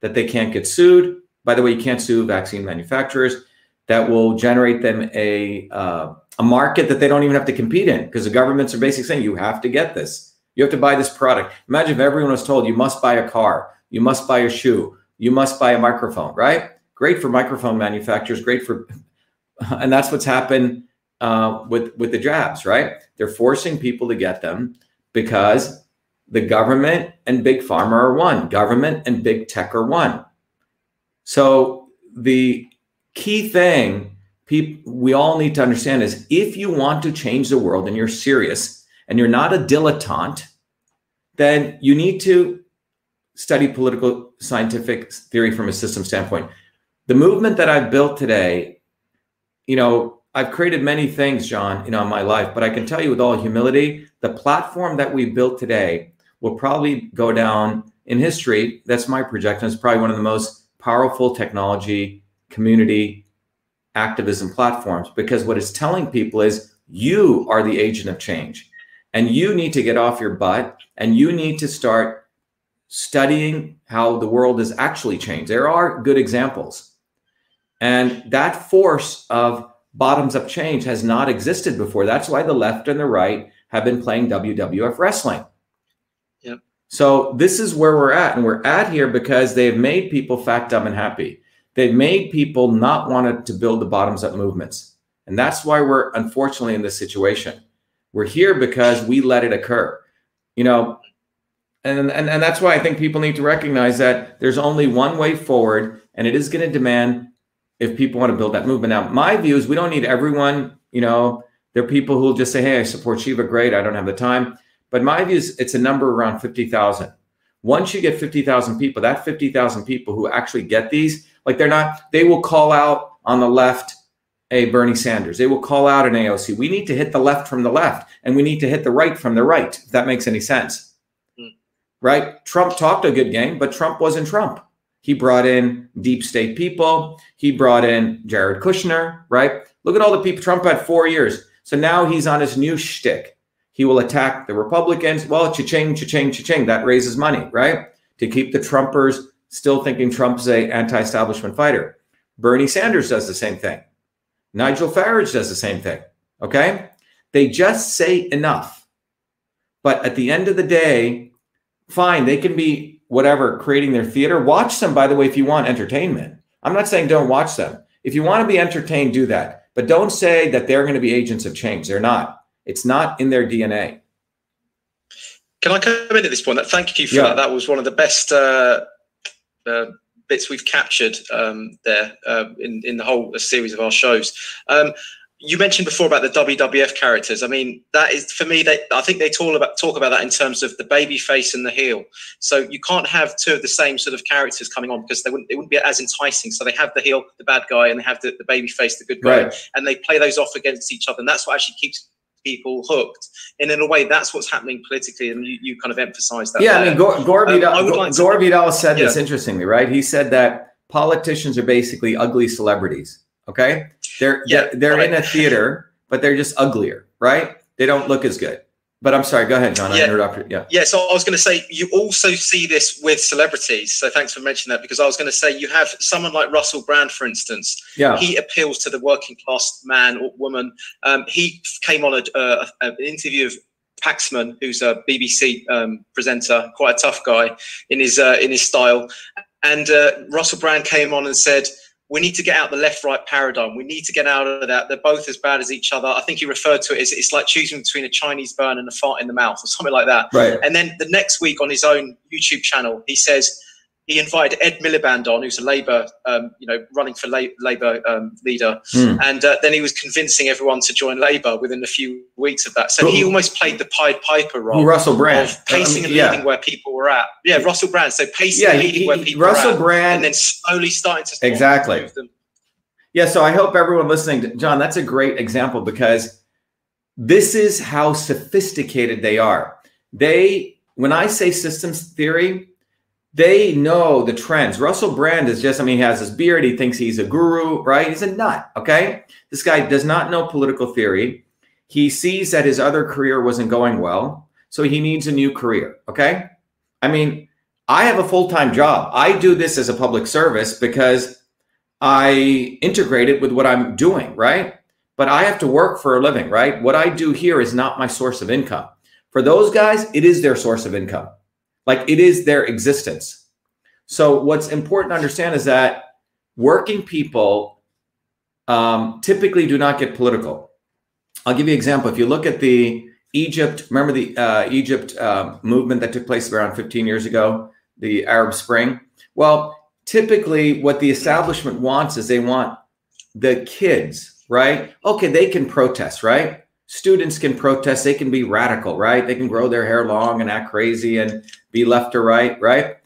that they can't get sued. By the way, you can't sue vaccine manufacturers. That will generate them a uh, a market that they don't even have to compete in because the governments are basically saying you have to get this. You have to buy this product. Imagine if everyone was told you must buy a car, you must buy a shoe, you must buy a microphone, right? Great for microphone manufacturers, great for, [laughs] and that's what's happened uh, with with the jabs, right? They're forcing people to get them because the government and big pharma are one. Government and big tech are one. So the key thing people we all need to understand is if you want to change the world and you're serious and you're not a dilettante then you need to study political scientific theory from a system standpoint the movement that i've built today you know i've created many things john you know in my life but i can tell you with all humility the platform that we built today will probably go down in history that's my projection it's probably one of the most powerful technology community activism platforms because what it's telling people is you are the agent of change and you need to get off your butt and you need to start studying how the world has actually changed. There are good examples. And that force of bottoms up change has not existed before. That's why the left and the right have been playing WWF wrestling. Yep. So this is where we're at. And we're at here because they've made people fat, dumb, and happy. They've made people not want to build the bottoms up movements. And that's why we're unfortunately in this situation. We're here because we let it occur. You know, and, and, and that's why I think people need to recognize that there's only one way forward, and it is going to demand if people want to build that movement. Now, my view is we don't need everyone, you know, there are people who will just say, hey, I support Shiva, great, I don't have the time. But my view is it's a number around 50,000. Once you get 50,000 people, that 50,000 people who actually get these, like they're not, they will call out on the left a Bernie Sanders. They will call out an AOC. We need to hit the left from the left and we need to hit the right from the right, if that makes any sense. Mm. Right? Trump talked a good game, but Trump wasn't Trump. He brought in deep state people. He brought in Jared Kushner, right? Look at all the people. Trump had four years. So now he's on his new shtick. He will attack the Republicans. Well, cha-ching, cha-ching, cha-ching. That raises money, right? To keep the Trumpers still thinking Trump's a anti-establishment fighter. Bernie Sanders does the same thing. Nigel Farage does the same thing. Okay? They just say enough. But at the end of the day, fine, they can be whatever, creating their theater. Watch them, by the way, if you want entertainment. I'm not saying don't watch them. If you want to be entertained, do that. But don't say that they're going to be agents of change. They're not. It's not in their DNA. Can I come in at this point? Thank you for yeah. that. That was one of the best uh, uh, bits we've captured um, there uh, in in the whole series of our shows. Um, you mentioned before about the WWF characters. I mean, that is for me. They, I think they talk about talk about that in terms of the baby face and the heel. So you can't have two of the same sort of characters coming on because they wouldn't they wouldn't be as enticing. So they have the heel, the bad guy, and they have the, the baby face, the good guy, right. and they play those off against each other. And that's what actually keeps people hooked. And in a way, that's what's happening politically, and you, you kind of emphasize that. Yeah, there. I mean, Gore, Gore, um, Vidal, like Gore Vidal said yeah. this interestingly, right? He said that politicians are basically ugly celebrities. Okay, they're yeah, they're, they're right. in a theater, but they're just uglier, right? They don't look as good. But I'm sorry, go ahead, John. I yeah. interrupted. Yeah. Yeah. So I was going to say you also see this with celebrities. So thanks for mentioning that because I was going to say you have someone like Russell Brand, for instance. Yeah. He appeals to the working class man or woman. Um, he came on a, uh, an interview of Paxman, who's a BBC um, presenter, quite a tough guy in his uh, in his style. And uh, Russell Brand came on and said we need to get out the left-right paradigm. We need to get out of that. They're both as bad as each other. I think he referred to it as it's like choosing between a Chinese burn and a fart in the mouth or something like that. Right. And then the next week on his own YouTube channel, he says he invited Ed Miliband on, who's a Labour, um, you know, running for La- Labour um, leader, mm. and uh, then he was convincing everyone to join Labour within a few weeks of that. So he almost played the Pied Piper role. Russell Brand, of pacing and leading yeah. where people were at. Yeah, Russell Brand. So pacing yeah, and leading he, where people Russell were at, Brand, and then slowly starting to exactly. Yeah, so I hope everyone listening, to, John, that's a great example because this is how sophisticated they are. They, when I say systems theory, they know the trends. Russell Brand is just, I mean, he has his beard. He thinks he's a guru, right? He's a nut, okay? This guy does not know political theory. He sees that his other career wasn't going well. So he needs a new career, okay? I mean, I have a full time job. I do this as a public service because I integrate it with what I'm doing, right? But I have to work for a living, right? What I do here is not my source of income. For those guys, it is their source of income. Like it is their existence. So what's important to understand is that working people um, typically do not get political. I'll give you an example. If you look at the Egypt, remember the uh, Egypt uh, movement that took place around 15 years ago, the Arab Spring? Well, typically what the establishment wants is they want the kids, right? Okay, they can protest, right? Students can protest, they can be radical, right? They can grow their hair long and act crazy and be left or right, right?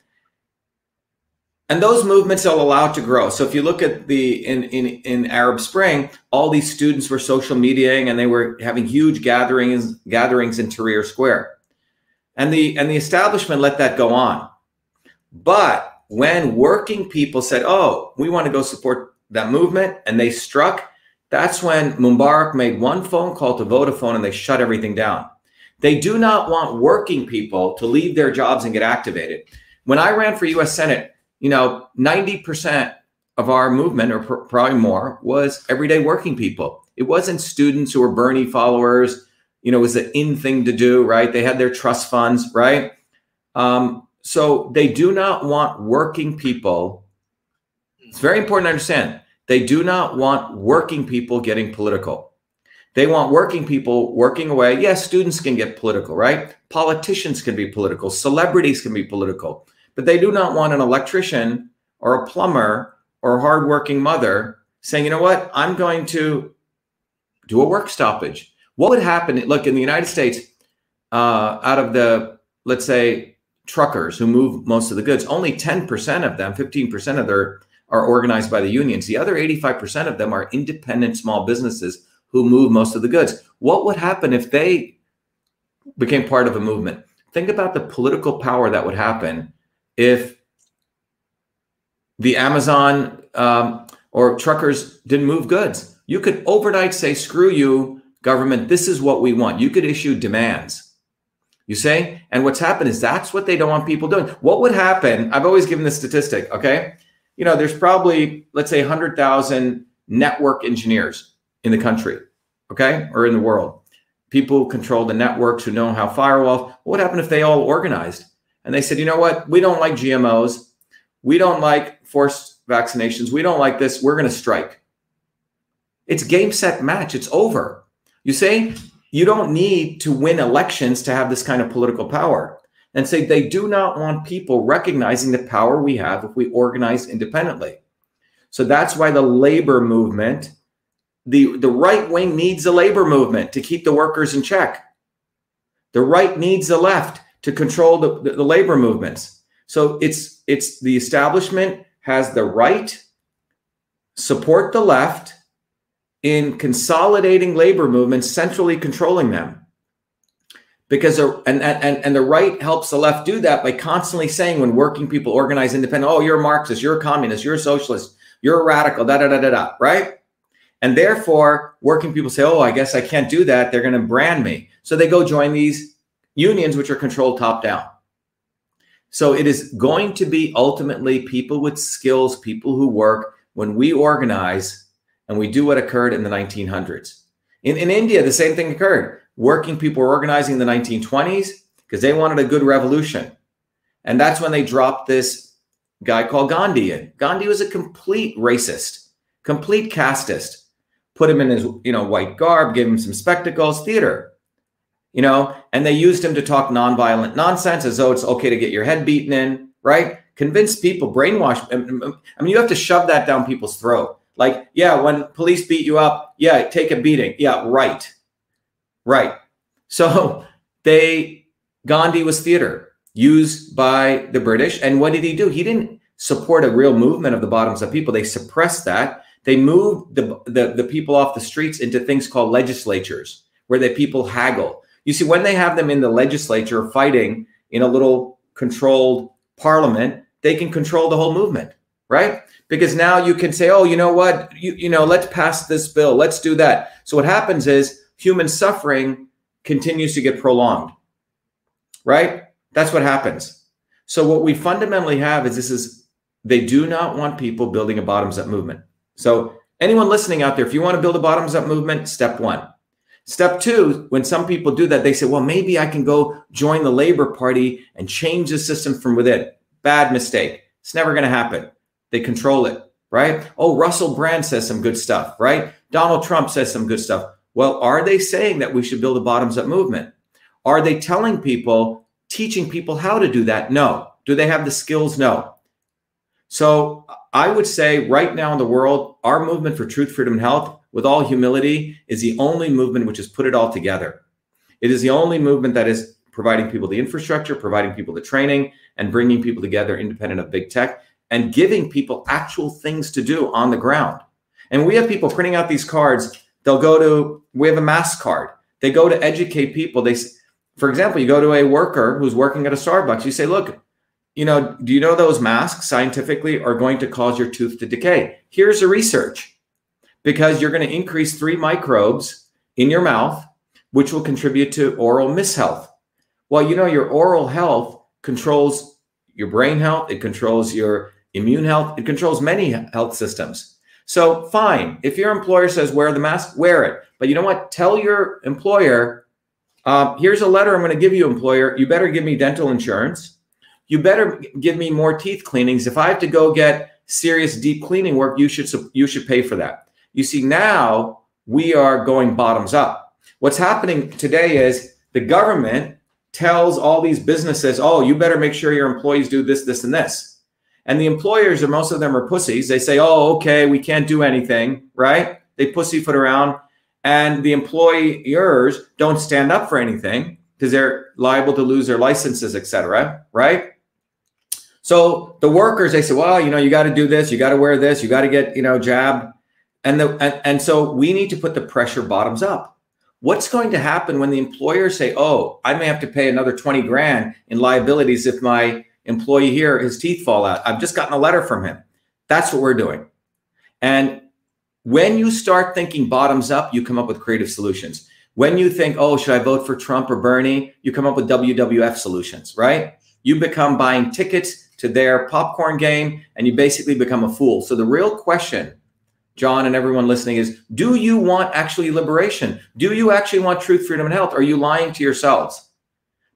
And those movements are allowed to grow. So if you look at the in, in in Arab Spring, all these students were social mediating and they were having huge gatherings gatherings in Tahrir Square. And the and the establishment let that go on. But when working people said, oh, we want to go support that movement, and they struck, that's when Mubarak made one phone call to Vodafone and they shut everything down. They do not want working people to leave their jobs and get activated. When I ran for US Senate, you know, 90% of our movement, or pr- probably more, was everyday working people. It wasn't students who were Bernie followers. You know, it was the in thing to do, right? They had their trust funds, right? Um, so they do not want working people. It's very important to understand. They do not want working people getting political. They want working people working away. Yes, students can get political, right? Politicians can be political. Celebrities can be political. But they do not want an electrician or a plumber or a hardworking mother saying, you know what, I'm going to do a work stoppage. What would happen? Look, in the United States, uh, out of the, let's say, truckers who move most of the goods, only 10% of them, 15% of their are organized by the unions. The other 85% of them are independent small businesses who move most of the goods. What would happen if they became part of a movement? Think about the political power that would happen if the Amazon um, or truckers didn't move goods. You could overnight say, screw you, government, this is what we want. You could issue demands. You say? And what's happened is that's what they don't want people doing. What would happen? I've always given this statistic, okay? You know, there's probably, let's say, 100,000 network engineers in the country, okay, or in the world. People who control the networks who know how firewalls. What would happen if they all organized and they said, you know what, we don't like GMOs, we don't like forced vaccinations, we don't like this, we're going to strike. It's game, set, match. It's over. You say you don't need to win elections to have this kind of political power. And say they do not want people recognizing the power we have if we organize independently. So that's why the labor movement, the, the right wing needs a labor movement to keep the workers in check. The right needs the left to control the, the, the labor movements. So it's it's the establishment has the right support the left in consolidating labor movements, centrally controlling them. Because and, and and the right helps the left do that by constantly saying when working people organize independent, oh, you're a Marxist, you're a communist, you're a socialist, you're a radical, da da da da da, right? And therefore, working people say, oh, I guess I can't do that. They're going to brand me. So they go join these unions, which are controlled top down. So it is going to be ultimately people with skills, people who work when we organize and we do what occurred in the 1900s. In, in India, the same thing occurred. Working people were organizing in the 1920s because they wanted a good revolution. And that's when they dropped this guy called Gandhi in. Gandhi was a complete racist, complete casteist. Put him in his, you know, white garb, gave him some spectacles, theater you know, and they used him to talk nonviolent nonsense as though it's okay to get your head beaten in, right? Convince people, brainwash. Um, um, um, I mean, you have to shove that down people's throat. Like, yeah, when police beat you up, yeah, take a beating. Yeah, right. Right. So [laughs] they, Gandhi was theater used by the British. And what did he do? He didn't support a real movement of the bottoms up people. They suppressed that. They moved the, the, the people off the streets into things called legislatures, where the people haggle. You see, when they have them in the legislature fighting in a little controlled parliament, they can control the whole movement, right? Because now you can say, oh, you know what? You, you know, let's pass this bill. Let's do that. So what happens is human suffering continues to get prolonged, right? That's what happens. So what we fundamentally have is this is they do not want people building a bottoms up movement. So anyone listening out there, if you want to build a bottoms up movement, step one, Step two, when some people do that, they say, well, maybe I can go join the Labor Party and change the system from within. Bad mistake. It's never going to happen. They control it, right? Oh, Russell Brand says some good stuff, right? Donald Trump says some good stuff. Well, are they saying that we should build a bottoms up movement? Are they telling people, teaching people how to do that? No. Do they have the skills? No. So I would say right now in the world, our movement for truth, freedom, and health with all humility, is the only movement which has put it all together. It is the only movement that is providing people the infrastructure, providing people the training, and bringing people together independent of big tech and giving people actual things to do on the ground. And we have people printing out these cards. They'll go to, we have a mask card. They go to educate people. They, for example, you go to a worker who's working at a Starbucks. You say, look, you know, do you know those masks scientifically are going to cause your tooth to decay? Here's the research because you're going to increase three microbes in your mouth, which will contribute to oral mishealth. Well, you know, your oral health controls your brain health, it controls your immune health, it controls many health systems. So, fine, if your employer says wear the mask, wear it. But you know what? Tell your employer, uh, here's a letter I'm going to give you, employer. You better give me dental insurance. You better give me more teeth cleanings. If I have to go get serious deep cleaning work, you should you should pay for that. You see, now we are going bottoms up. What's happening today is the government tells all these businesses, oh, you better make sure your employees do this, this, and this. And the employers, or most of them are pussies. They say, oh, okay, we can't do anything, right? They pussyfoot around. And the employers don't stand up for anything because they're liable to lose their licenses, etc. right? So the workers, they say, well, you know, you got to do this, you got to wear this, you got to get, you know, jab and, the, and, and so we need to put the pressure bottoms up. What's going to happen when the employers say, oh, I may have to pay another 20 grand in liabilities if my employee here, his teeth fall out? I've just gotten a letter from him. That's what we're doing. And when you start thinking bottoms up, you come up with creative solutions. When you think, oh, should I vote for Trump or Bernie? You come up with WWF solutions, right? You become buying tickets to their popcorn game and you basically become a fool. So the real question, John and everyone listening, is do you want actually liberation? Do you actually want truth, freedom, and health? Are you lying to yourselves?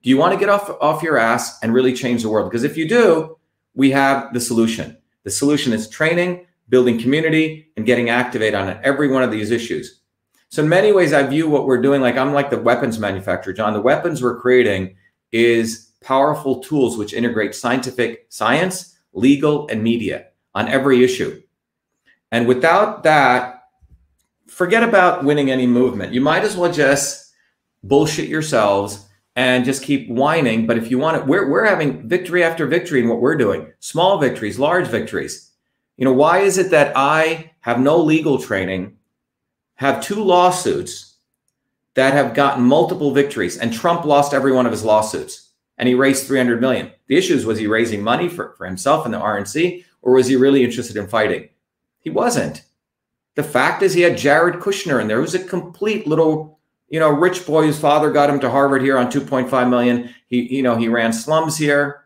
Do you want to get off, off your ass and really change the world? Because if you do, we have the solution. The solution is training, building community, and getting activated on every one of these issues. So in many ways, I view what we're doing like I'm like the weapons manufacturer, John. The weapons we're creating is powerful tools which integrate scientific science, legal, and media on every issue. And without that, forget about winning any movement. You might as well just bullshit yourselves and just keep whining. But if you want it, we're, we're having victory after victory in what we're doing small victories, large victories. You know, why is it that I have no legal training? have two lawsuits that have gotten multiple victories, and Trump lost every one of his lawsuits, and he raised 300 million. The issue is, was he raising money for, for himself and the RNC, or was he really interested in fighting? He wasn't. The fact is, he had Jared Kushner in there, who's a complete little, you know, rich boy whose father got him to Harvard here on 2.5 million. He, you know, he ran slums here.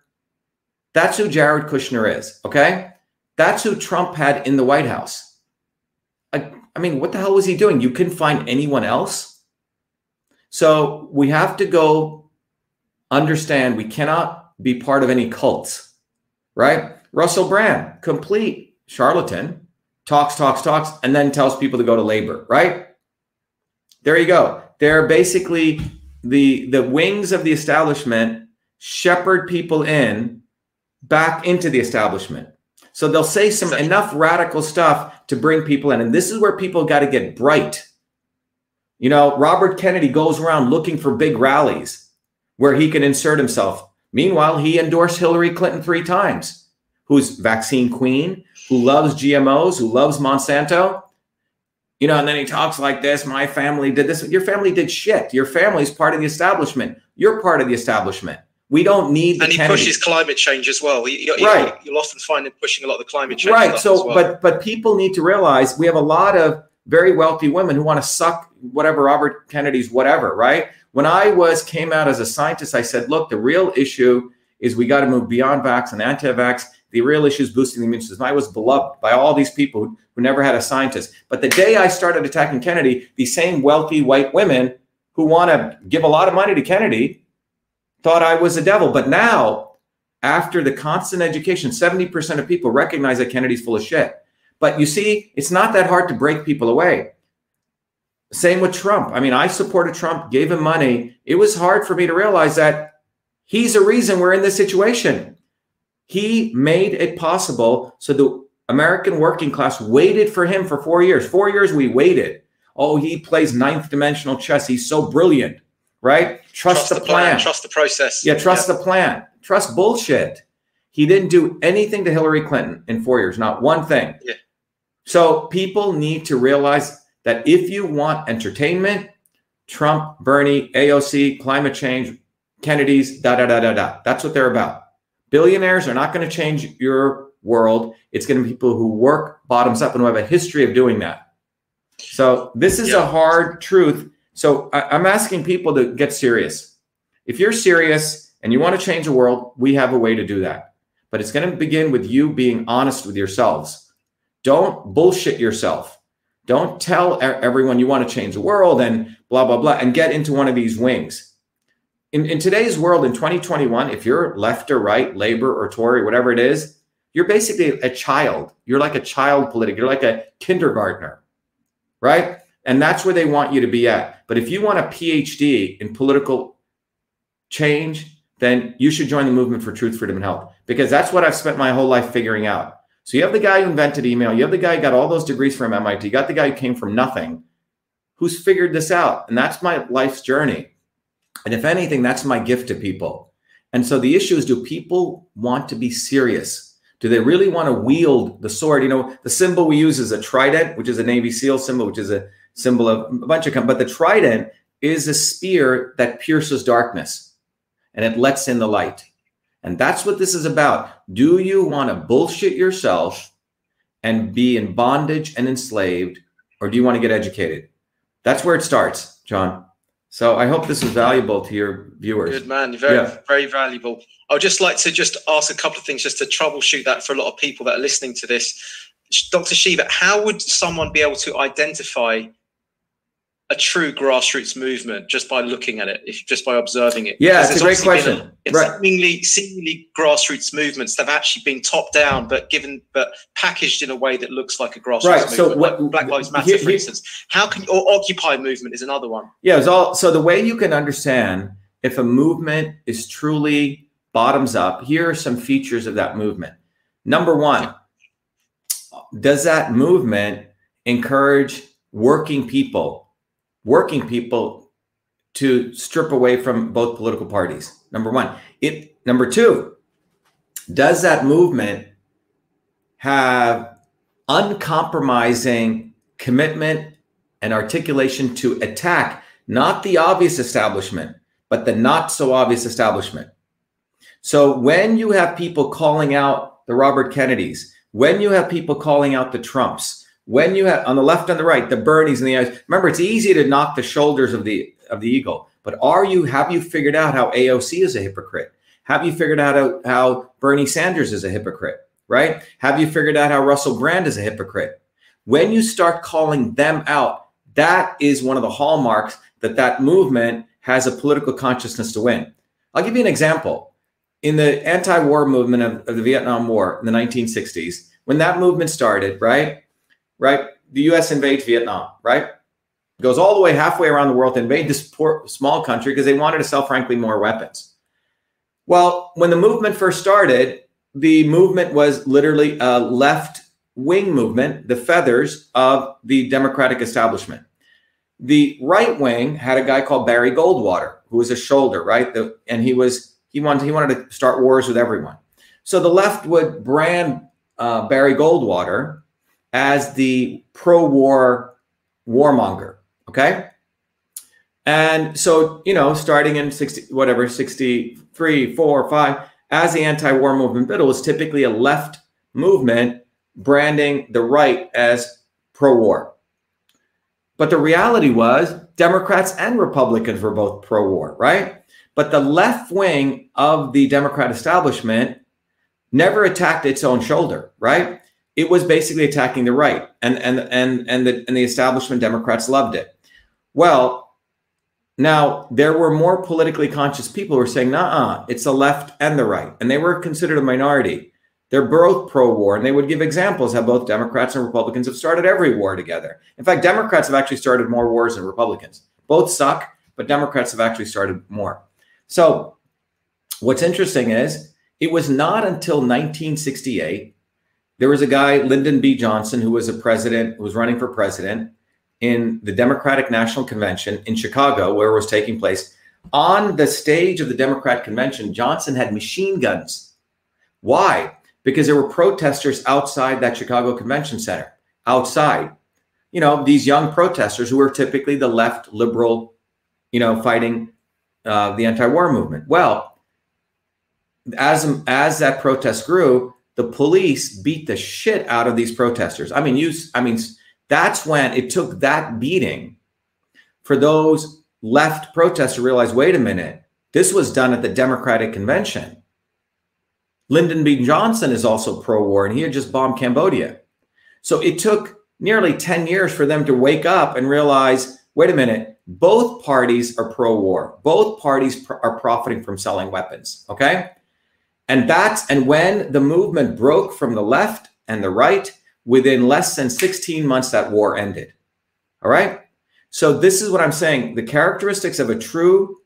That's who Jared Kushner is. Okay, that's who Trump had in the White House. I mean, what the hell was he doing? You couldn't find anyone else. So we have to go understand we cannot be part of any cults, right? Russell Brand, complete charlatan, talks, talks, talks, and then tells people to go to labor, right? There you go. They're basically the the wings of the establishment shepherd people in back into the establishment. So they'll say some enough radical stuff to bring people in. And this is where people got to get bright. You know, Robert Kennedy goes around looking for big rallies where he can insert himself. Meanwhile, he endorsed Hillary Clinton three times, who's vaccine queen, who loves GMOs, who loves Monsanto. You know, and then he talks like this My family did this. Your family did shit. Your family's part of the establishment. You're part of the establishment. We don't need. and he Kennedy. pushes climate change as well. You, you, right. You'll often find him pushing a lot of the climate change. Right. So, well. but but people need to realize we have a lot of very wealthy women who want to suck whatever Robert Kennedy's whatever. Right. When I was came out as a scientist, I said, look, the real issue is we got to move beyond vax and anti-vax. The real issue is boosting the immune system. I was beloved by all these people who, never had a scientist. But the day I started attacking Kennedy, these same wealthy white women who want to give a lot of money to Kennedy thought I was a devil. But now, after the constant education, 70% of people recognize that Kennedy's full of shit. But you see, it's not that hard to break people away. Same with Trump. I mean, I supported Trump, gave him money. It was hard for me to realize that he's a reason we're in this situation. He made it possible so the American working class waited for him for four years. Four years we waited. Oh, he plays ninth dimensional chess. He's so brilliant right? Trust, trust the, the plan. plan. Trust the process. Yeah, trust yeah. the plan. Trust bullshit. He didn't do anything to Hillary Clinton in four years, not one thing. Yeah. So people need to realize that if you want entertainment, Trump, Bernie, AOC, climate change, Kennedy's, da da da da da. That's what they're about. Billionaires are not going to change your world. It's going to be people who work bottoms up and who have a history of doing that. So this is yeah. a hard truth so I, I'm asking people to get serious. If you're serious and you want to change the world, we have a way to do that. But it's going to begin with you being honest with yourselves. Don't bullshit yourself. Don't tell everyone you want to change the world and blah, blah, blah, and get into one of these wings. In, in today's world, in 2021, if you're left or right, labor or Tory, whatever it is, you're basically a child. You're like a child politic. You're like a kindergartner, right? And that's where they want you to be at. But if you want a PhD in political change, then you should join the movement for truth, freedom, and health because that's what I've spent my whole life figuring out. So you have the guy who invented email, you have the guy who got all those degrees from MIT, you got the guy who came from nothing, who's figured this out. And that's my life's journey. And if anything, that's my gift to people. And so the issue is do people want to be serious? Do they really want to wield the sword? You know, the symbol we use is a trident, which is a Navy SEAL symbol, which is a symbol of a bunch of, come, but the trident is a spear that pierces darkness and it lets in the light. And that's what this is about. Do you want to bullshit yourself and be in bondage and enslaved, or do you want to get educated? That's where it starts, John. So I hope this is valuable to your viewers. Good man, very yeah. very valuable. I would just like to just ask a couple of things just to troubleshoot that for a lot of people that are listening to this. Dr. Shiva, how would someone be able to identify a true grassroots movement just by looking at it, if just by observing it? Yeah, it's a great question. A, it's right. seemingly, seemingly grassroots movements that have actually been top down, but given, but packaged in a way that looks like a grassroots right. movement. So what, like Black Lives Matter, here, for instance. How can or Occupy movement is another one. Yeah, it's all. So the way you can understand if a movement is truly bottoms up, here are some features of that movement. Number one, does that movement encourage working people? Working people to strip away from both political parties. Number one. It number two, does that movement have uncompromising commitment and articulation to attack not the obvious establishment, but the not so obvious establishment? So when you have people calling out the Robert Kennedys, when you have people calling out the Trumps, when you have on the left and the right, the Bernies and the eyes. Remember, it's easy to knock the shoulders of the of the eagle, but are you have you figured out how AOC is a hypocrite? Have you figured out how, Bernie Sanders is a hypocrite? Right? Have you figured out how Russell Brand is a hypocrite? When you start calling them out, that is one of the hallmarks that that movement has a political consciousness to win. I'll give you an example. In the anti-war movement of, of the Vietnam War in the 1960s, when that movement started, right? Right? The U.S. invades Vietnam, right? Goes all the way halfway around the world to invade this poor small country because they wanted to sell, frankly, more weapons. Well, when the movement first started, the movement was literally a left wing movement, the feathers of the Democratic establishment. The right wing had a guy called Barry Goldwater, who was a shoulder, right? The, and he was he wanted he wanted to start wars with everyone. So the left would brand uh, Barry Goldwater as the pro-war warmonger. Okay. And so, you know, starting in 60, whatever, 63, 4, 5, as the anti-war movement it was typically a left movement branding the right as pro-war. But the reality was Democrats and Republicans were both pro-war, right? But the left wing of the Democrat establishment never attacked its own shoulder, right? It was basically attacking the right, and and and and the and the establishment Democrats loved it. Well, now there were more politically conscious people who were saying, "Nah, it's the left and the right," and they were considered a minority. They're both pro-war, and they would give examples how both Democrats and Republicans have started every war together. In fact, Democrats have actually started more wars than Republicans. Both suck, but Democrats have actually started more. So, what's interesting is it was not until 1968 there was a guy, Lyndon B. Johnson, who was a president, who was running for president in the Democratic National Convention in Chicago, where it was taking place. On the stage of the Democrat convention, Johnson had machine guns. Why? Because there were protesters outside that Chicago Convention Center, outside. You know, these young protesters who were typically the left liberal, you know, fighting uh, the anti-war movement. Well, as as that protest grew, the police beat the shit out of these protesters. I mean, you, I mean, that's when it took that beating for those left protesters to realize, wait a minute, this was done at the Democratic Convention. Lyndon B. Johnson is also pro-war, and he had just bombed Cambodia. So it took nearly 10 years for them to wake up and realize, wait a minute, both parties are pro-war. Both parties pr- are profiting from selling weapons. Okay. And that's and when the movement broke from the left and the right, within less than 16 months, that war ended. All right. So this is what I'm saying. The characteristics of a true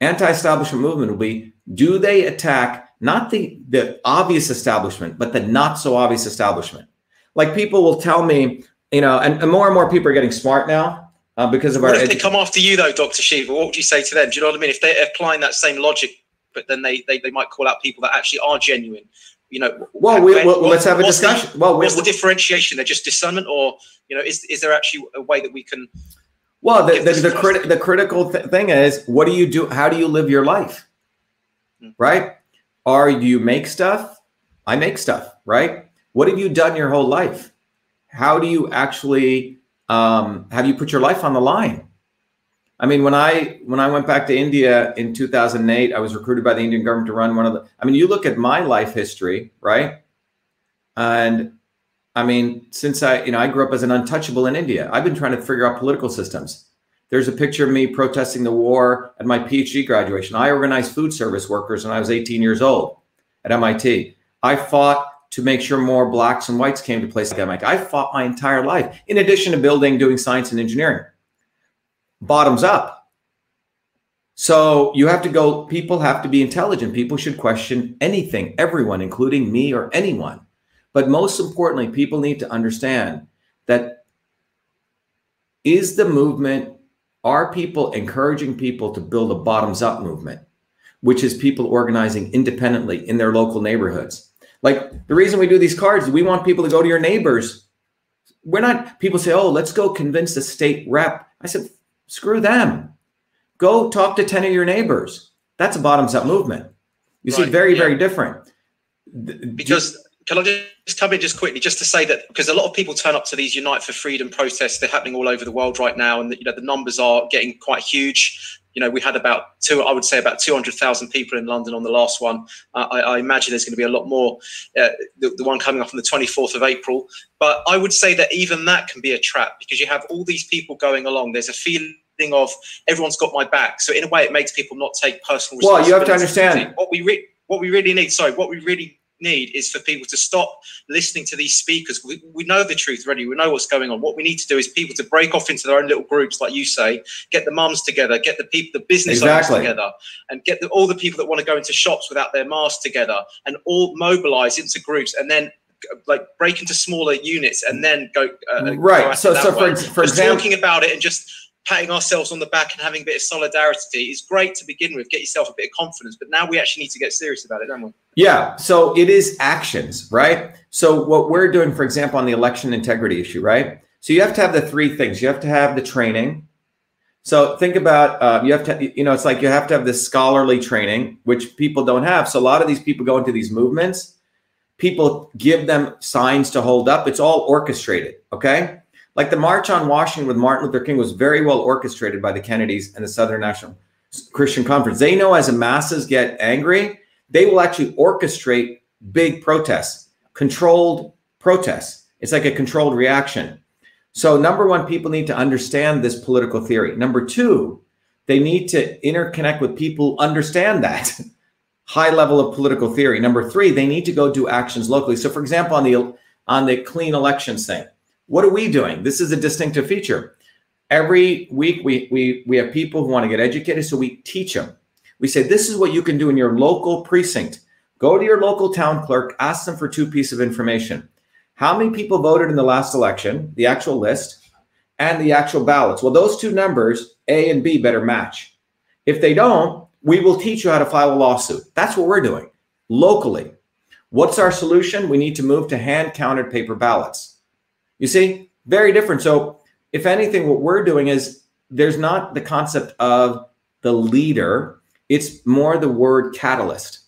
anti-establishment movement will be: do they attack not the the obvious establishment, but the not so obvious establishment? Like people will tell me, you know, and, and more and more people are getting smart now uh, because of what our. If they come after you though, Doctor Shiva, what would you say to them? Do you know what I mean? If they're applying that same logic but then they, they, they might call out people that actually are genuine. You know, well, we, well let's have a discussion. The, well, what's the differentiation? They're just discernment, or you know, is is there actually a way that we can? Well, the the, the, the critical th- thing is, what do you do? How do you live your life? Hmm. Right? Are you make stuff? I make stuff. Right? What have you done your whole life? How do you actually um, have you put your life on the line? I mean, when I when I went back to India in 2008, I was recruited by the Indian government to run one of the. I mean, you look at my life history, right? And I mean, since I you know I grew up as an untouchable in India, I've been trying to figure out political systems. There's a picture of me protesting the war at my PhD graduation. I organized food service workers when I was 18 years old at MIT. I fought to make sure more blacks and whites came to places like MIT. I fought my entire life, in addition to building, doing science and engineering bottoms up. So you have to go, people have to be intelligent. People should question anything, everyone, including me or anyone. But most importantly, people need to understand that is the movement, are people encouraging people to build a bottoms up movement, which is people organizing independently in their local neighborhoods? Like the reason we do these cards, we want people to go to your neighbors. We're not, people say, oh, let's go convince the state rep. I said, Screw them. Go talk to 10 of your neighbors. That's a bottoms up movement. You right. see, very, yeah. very different. Because can I just come in just quickly, just to say that because a lot of people turn up to these Unite for Freedom protests, they're happening all over the world right now, and you know the numbers are getting quite huge. You know, we had about two, I would say about 200,000 people in London on the last one. Uh, I, I, imagine there's going to be a lot more, uh, the, the one coming up on the 24th of April. But I would say that even that can be a trap because you have all these people going along. There's a feeling of everyone's got my back. So in a way, it makes people not take personal. Responsibility. Well, you have to understand what we re- what we really need. Sorry, what we really need is for people to stop listening to these speakers. We, we know the truth already. We know what's going on. What we need to do is people to break off into their own little groups, like you say, get the mums together, get the people, the business exactly. owners together, and get the, all the people that want to go into shops without their masks together, and all mobilize into groups, and then like break into smaller units, and then go uh, right. Go so, so for, for example, talking about it and just patting ourselves on the back and having a bit of solidarity is great to begin with. Get yourself a bit of confidence, but now we actually need to get serious about it, don't we? Yeah. So it is actions, right? So what we're doing, for example, on the election integrity issue, right? So you have to have the three things. You have to have the training. So think about uh, you have to, you know, it's like you have to have this scholarly training, which people don't have. So a lot of these people go into these movements. People give them signs to hold up. It's all orchestrated. Okay. Like the March on Washington with Martin Luther King was very well orchestrated by the Kennedys and the Southern National Christian Conference. They know as the masses get angry, they will actually orchestrate big protests, controlled protests. It's like a controlled reaction. So, number one, people need to understand this political theory. Number two, they need to interconnect with people who understand that [laughs] high level of political theory. Number three, they need to go do actions locally. So, for example, on the on the clean elections thing, what are we doing? This is a distinctive feature. Every week, we, we, we have people who want to get educated, so we teach them. We say, this is what you can do in your local precinct. Go to your local town clerk, ask them for two pieces of information. How many people voted in the last election, the actual list, and the actual ballots? Well, those two numbers, A and B, better match. If they don't, we will teach you how to file a lawsuit. That's what we're doing locally. What's our solution? We need to move to hand counted paper ballots. You see, very different. So, if anything, what we're doing is there's not the concept of the leader, it's more the word catalyst.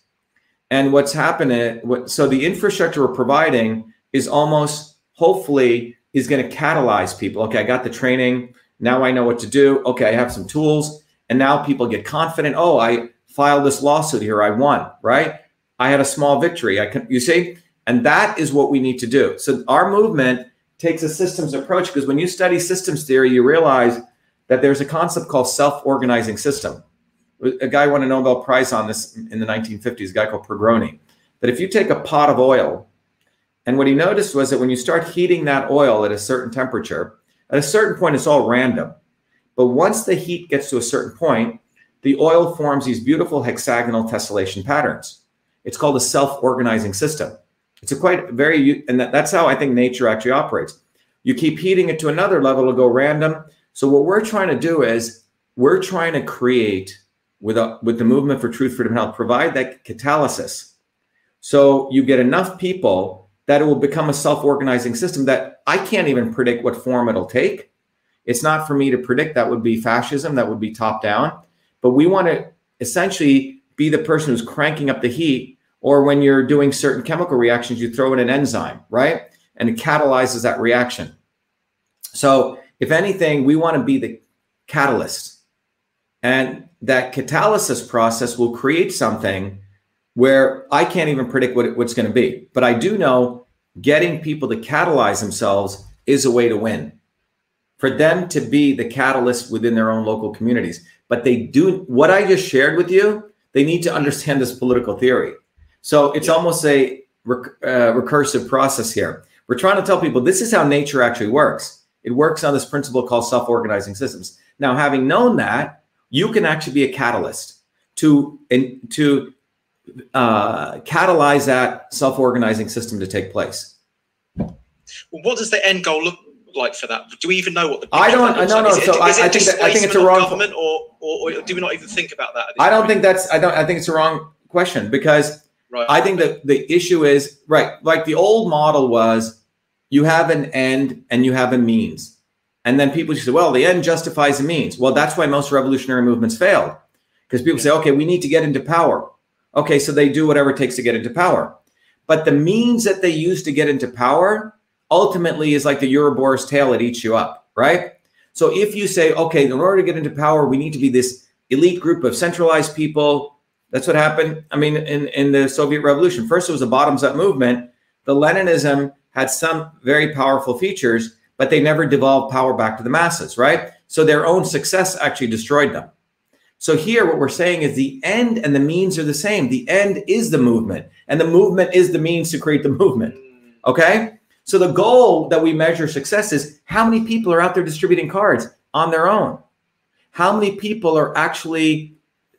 And what's happening, what, so the infrastructure we're providing is almost hopefully is going to catalyze people. Okay, I got the training. Now I know what to do. Okay, I have some tools. And now people get confident. Oh, I filed this lawsuit here. I won, right? I had a small victory. I can, you see? And that is what we need to do. So our movement takes a systems approach because when you study systems theory, you realize that there's a concept called self-organizing system. A guy won a Nobel Prize on this in the 1950s, a guy called Prigogine. That if you take a pot of oil, and what he noticed was that when you start heating that oil at a certain temperature, at a certain point, it's all random. But once the heat gets to a certain point, the oil forms these beautiful hexagonal tessellation patterns. It's called a self-organizing system. It's a quite very, and that, that's how I think nature actually operates. You keep heating it to another level, it'll go random. So what we're trying to do is we're trying to create with a, with the movement for truth, freedom, health, provide that catalysis. So you get enough people that it will become a self-organizing system that I can't even predict what form it'll take. It's not for me to predict. That would be fascism. That would be top down. But we want to essentially be the person who's cranking up the heat Or when you're doing certain chemical reactions, you throw in an enzyme, right? And it catalyzes that reaction. So, if anything, we want to be the catalyst. And that catalysis process will create something where I can't even predict what what's going to be. But I do know getting people to catalyze themselves is a way to win. For them to be the catalyst within their own local communities. But they do what I just shared with you, they need to understand this political theory. So it's almost a rec- uh, recursive process here. We're trying to tell people this is how nature actually works. It works on this principle called self organizing systems. Now, having known that, you can actually be a catalyst to, in, to uh, catalyze that self organizing system to take place. Well, what does the end goal look like for that? Do we even know what the I don't. No, no. Is so it, I, I think that, I think it's a wrong. government, or, or, or do we not even think about that? I don't point? think that's. I don't. I think it's a wrong question because Right. I think that the issue is right. Like the old model was, you have an end and you have a means, and then people just say, "Well, the end justifies the means." Well, that's why most revolutionary movements failed, because people say, "Okay, we need to get into power." Okay, so they do whatever it takes to get into power, but the means that they use to get into power ultimately is like the Ouroboros tail; it eats you up, right? So if you say, "Okay, in order to get into power, we need to be this elite group of centralized people," That's what happened. I mean, in, in the Soviet Revolution, first it was a bottoms up movement. The Leninism had some very powerful features, but they never devolved power back to the masses, right? So their own success actually destroyed them. So here, what we're saying is the end and the means are the same. The end is the movement, and the movement is the means to create the movement. Okay? So the goal that we measure success is how many people are out there distributing cards on their own? How many people are actually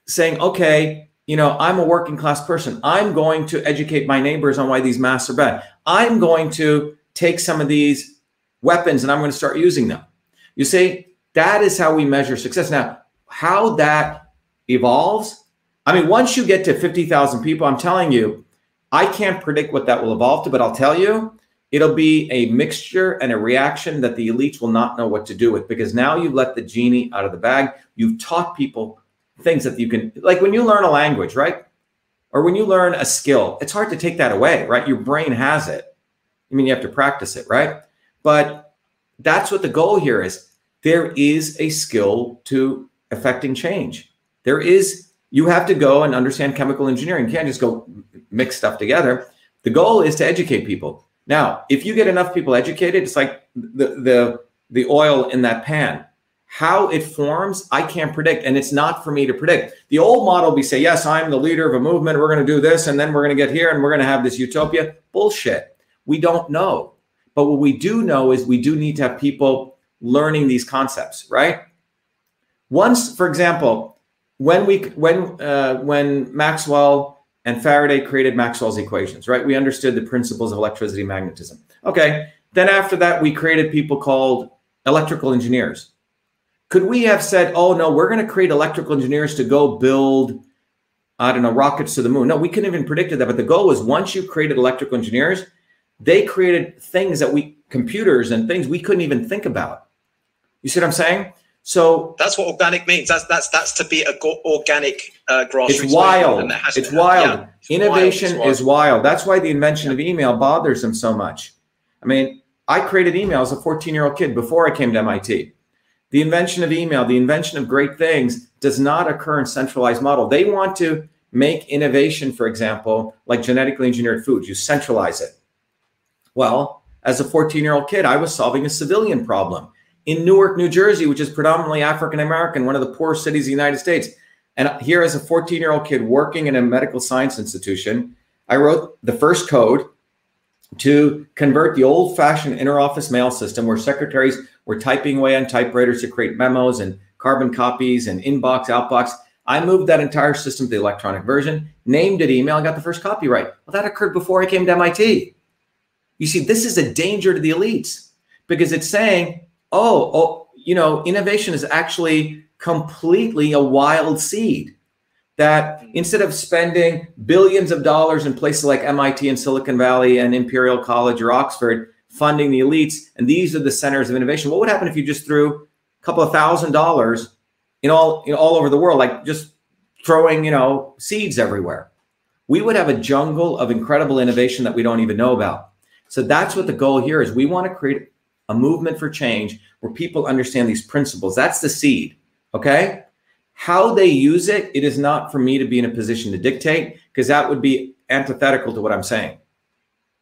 saying, okay, you know, I'm a working class person. I'm going to educate my neighbors on why these masks are bad. I'm going to take some of these weapons and I'm going to start using them. You see, that is how we measure success. Now, how that evolves, I mean, once you get to 50,000 people, I'm telling you, I can't predict what that will evolve to, but I'll tell you, it'll be a mixture and a reaction that the elites will not know what to do with because now you've let the genie out of the bag. You've taught people things that you can like when you learn a language right? Or when you learn a skill it's hard to take that away right? Your brain has it. I mean you have to practice it right? But that's what the goal here is. There is a skill to affecting change. There is you have to go and understand chemical engineering. You can't just go mix stuff together. The goal is to educate people. Now if you get enough people educated it's like the the the oil in that pan how it forms, I can't predict. And it's not for me to predict. The old model, we say, yes, I'm the leader of a movement. We're going to do this. And then we're going to get here and we're going to have this utopia. Bullshit. We don't know. But what we do know is we do need to have people learning these concepts, right? Once, for example, when we when uh, when Maxwell and Faraday created Maxwell's equations, right? We understood the principles of electricity magnetism. Okay. Then after that, we created people called electrical engineers could we have said, oh, no, we're going to create electrical engineers to go build, I don't know, rockets to the moon? No, we couldn't even predicted that. But the goal was once you created electrical engineers, they created things that we, computers and things we couldn't even think about. You see what I'm saying? So that's what organic means. That's that's that's to be a go- organic uh, grassroots. it's wild. It's wild. yeah, it's Innovation wild, it's is wild. That's why the invention of email bothers them so much. I mean, I created email as a 14 year old kid before I came to MIT. The invention of email, the invention of great things does not occur in centralized model. They want to make innovation, for example, like genetically engineered foods. You centralize it. Well, as a 14 year old kid, I was solving a civilian problem in Newark, New Jersey, which is predominantly African American, one of the poorest cities of the United States. And here, as a 14 year old kid working in a medical science institution, I wrote the first code to convert the old fashioned interoffice mail system where secretaries were typing away on typewriters to create memos and carbon copies and inbox, outbox. I moved that entire system to the electronic version, named it email, and got the first copyright. Well, that occurred before I came to MIT. You see, this is a danger to the elites because it's saying, oh, oh, you know, innovation is actually completely a wild seed that instead of spending billions of dollars in places like MIT and Silicon Valley and Imperial College or Oxford funding the elites, and these are the centers of innovation, what would happen if you just threw a couple of thousand dollars in all know, all over the world, like just throwing you know seeds everywhere? we would have a jungle of incredible innovation that we don't even know about. So that's what the goal here is. We want to create a movement for change where people understand these principles. That's the seed. Okay. How they use it, it is not for me to be in a position to dictate because that would be antithetical to what I'm saying.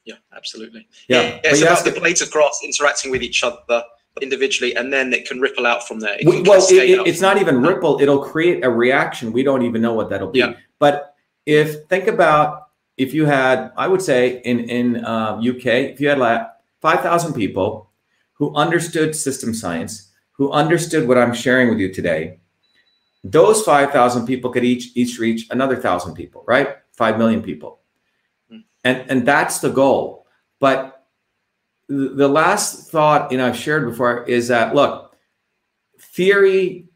Yeah, absolutely. Yeah, yeah it's about the blades of grass interacting with each other individually, and then it can ripple out from there. It well, it, it, it's not even ripple; it'll create a reaction. We don't even know what that'll be. Yeah. But if think about if you had, I would say in in uh, UK, if you had like five thousand people who understood system science, who understood what I'm sharing with you today, those 5,000 people could each each reach another 1,000 people, right? 5 million people. Hmm. And and that's the goal. But the last thought you know I've shared before is that look, theory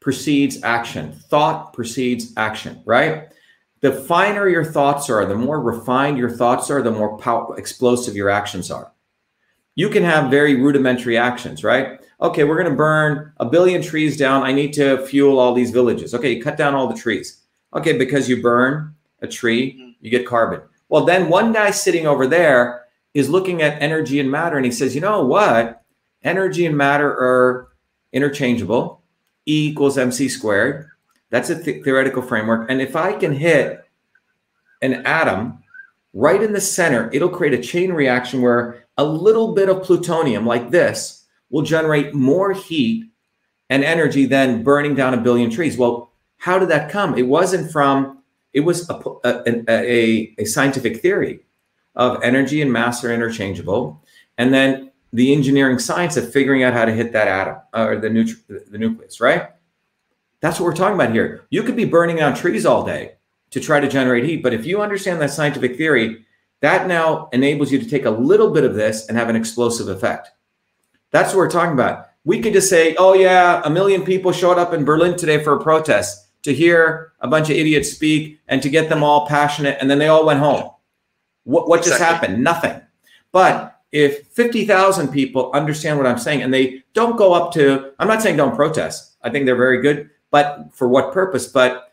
precedes action. Thought precedes action, right? The finer your thoughts are, the more refined your thoughts are, the more power, explosive your actions are. You can have very rudimentary actions, right? Okay, we're going to burn a billion trees down. I need to fuel all these villages. Okay, you cut down all the trees. Okay, because you burn a tree, mm-hmm. you get carbon. Well, then one guy sitting over there is looking at energy and matter and he says, you know what? Energy and matter are interchangeable. E equals mc squared. That's a th- theoretical framework. And if I can hit an atom right in the center, it'll create a chain reaction where a little bit of plutonium like this will generate more heat and energy than burning down a billion trees. Well, how did that come? It wasn't from, it was a, a, a, a scientific theory of energy and mass are interchangeable. And then the engineering science of figuring out how to hit that atom or the, the nucleus, right? That's what we're talking about here. You could be burning down trees all day to try to generate heat, but if you understand that scientific theory, that now enables you to take a little bit of this and have an explosive effect. That's what we're talking about. We could just say, oh, yeah, a million people showed up in Berlin today for a protest to hear a bunch of idiots speak and to get them all passionate, and then they all went home. What, what exactly. just happened? Nothing. But if 50,000 people understand what I'm saying and they don't go up to, I'm not saying don't protest, I think they're very good, but for what purpose? But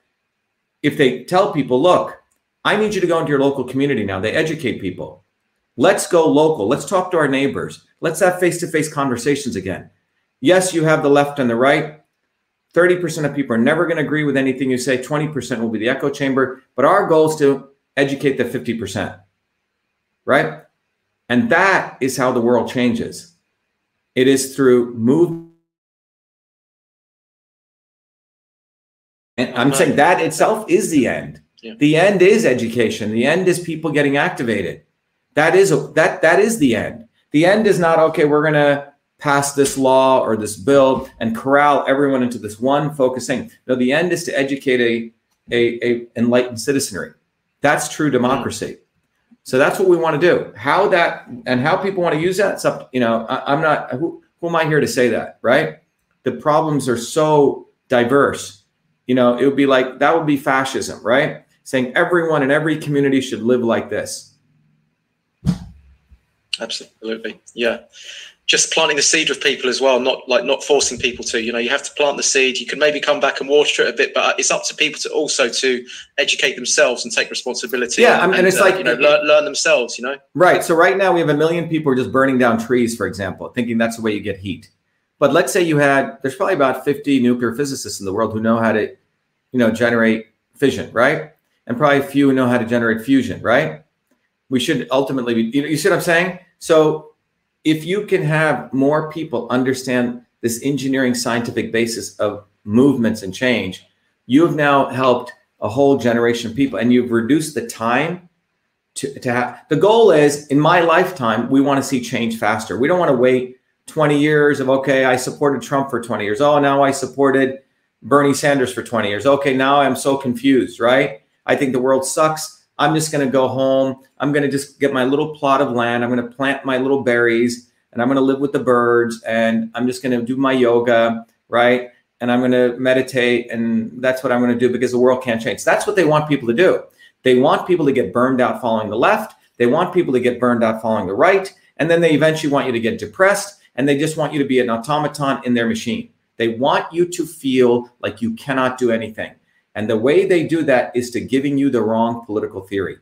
if they tell people, look, I need you to go into your local community now, they educate people. Let's go local. Let's talk to our neighbors. Let's have face to face conversations again. Yes, you have the left and the right. 30% of people are never going to agree with anything you say. 20% will be the echo chamber. But our goal is to educate the 50%. Right? And that is how the world changes. It is through movement. And I'm saying that itself is the end. Yeah. The end is education. The end is people getting activated. That is a, that that is the end. The end is not okay. We're gonna pass this law or this bill and corral everyone into this one focusing. No, the end is to educate a a, a enlightened citizenry. That's true democracy. So that's what we want to do. How that and how people want to use that. Up. You know, I, am not. Who, who am I here to say that? Right. The problems are so diverse. You know, it would be like that would be fascism, right? Saying everyone in every community should live like this. Absolutely. Yeah. Just planting the seed with people as well, not like not forcing people to. You know, you have to plant the seed. You can maybe come back and water it a bit, but it's up to people to also to educate themselves and take responsibility. Yeah, and, and it's uh, like you know, learn, learn themselves. You know, right. So right now we have a million people just burning down trees, for example, thinking that's the way you get heat. But let's say you had there's probably about 50 nuclear physicists in the world who know how to, you know, generate fission, right? And probably a few know how to generate fusion, right? We should ultimately be, you, know, you see what I'm saying? So if you can have more people understand this engineering scientific basis of movements and change, you have now helped a whole generation of people and you've reduced the time to, to have the goal is in my lifetime, we want to see change faster. We don't want to wait 20 years of okay, I supported Trump for 20 years. Oh, now I supported Bernie Sanders for 20 years. Okay, now I'm so confused, right? I think the world sucks. I'm just going to go home. I'm going to just get my little plot of land. I'm going to plant my little berries and I'm going to live with the birds and I'm just going to do my yoga, right? And I'm going to meditate and that's what I'm going to do because the world can't change. That's what they want people to do. They want people to get burned out following the left. They want people to get burned out following the right. And then they eventually want you to get depressed and they just want you to be an automaton in their machine. They want you to feel like you cannot do anything. And the way they do that is to giving you the wrong political theory.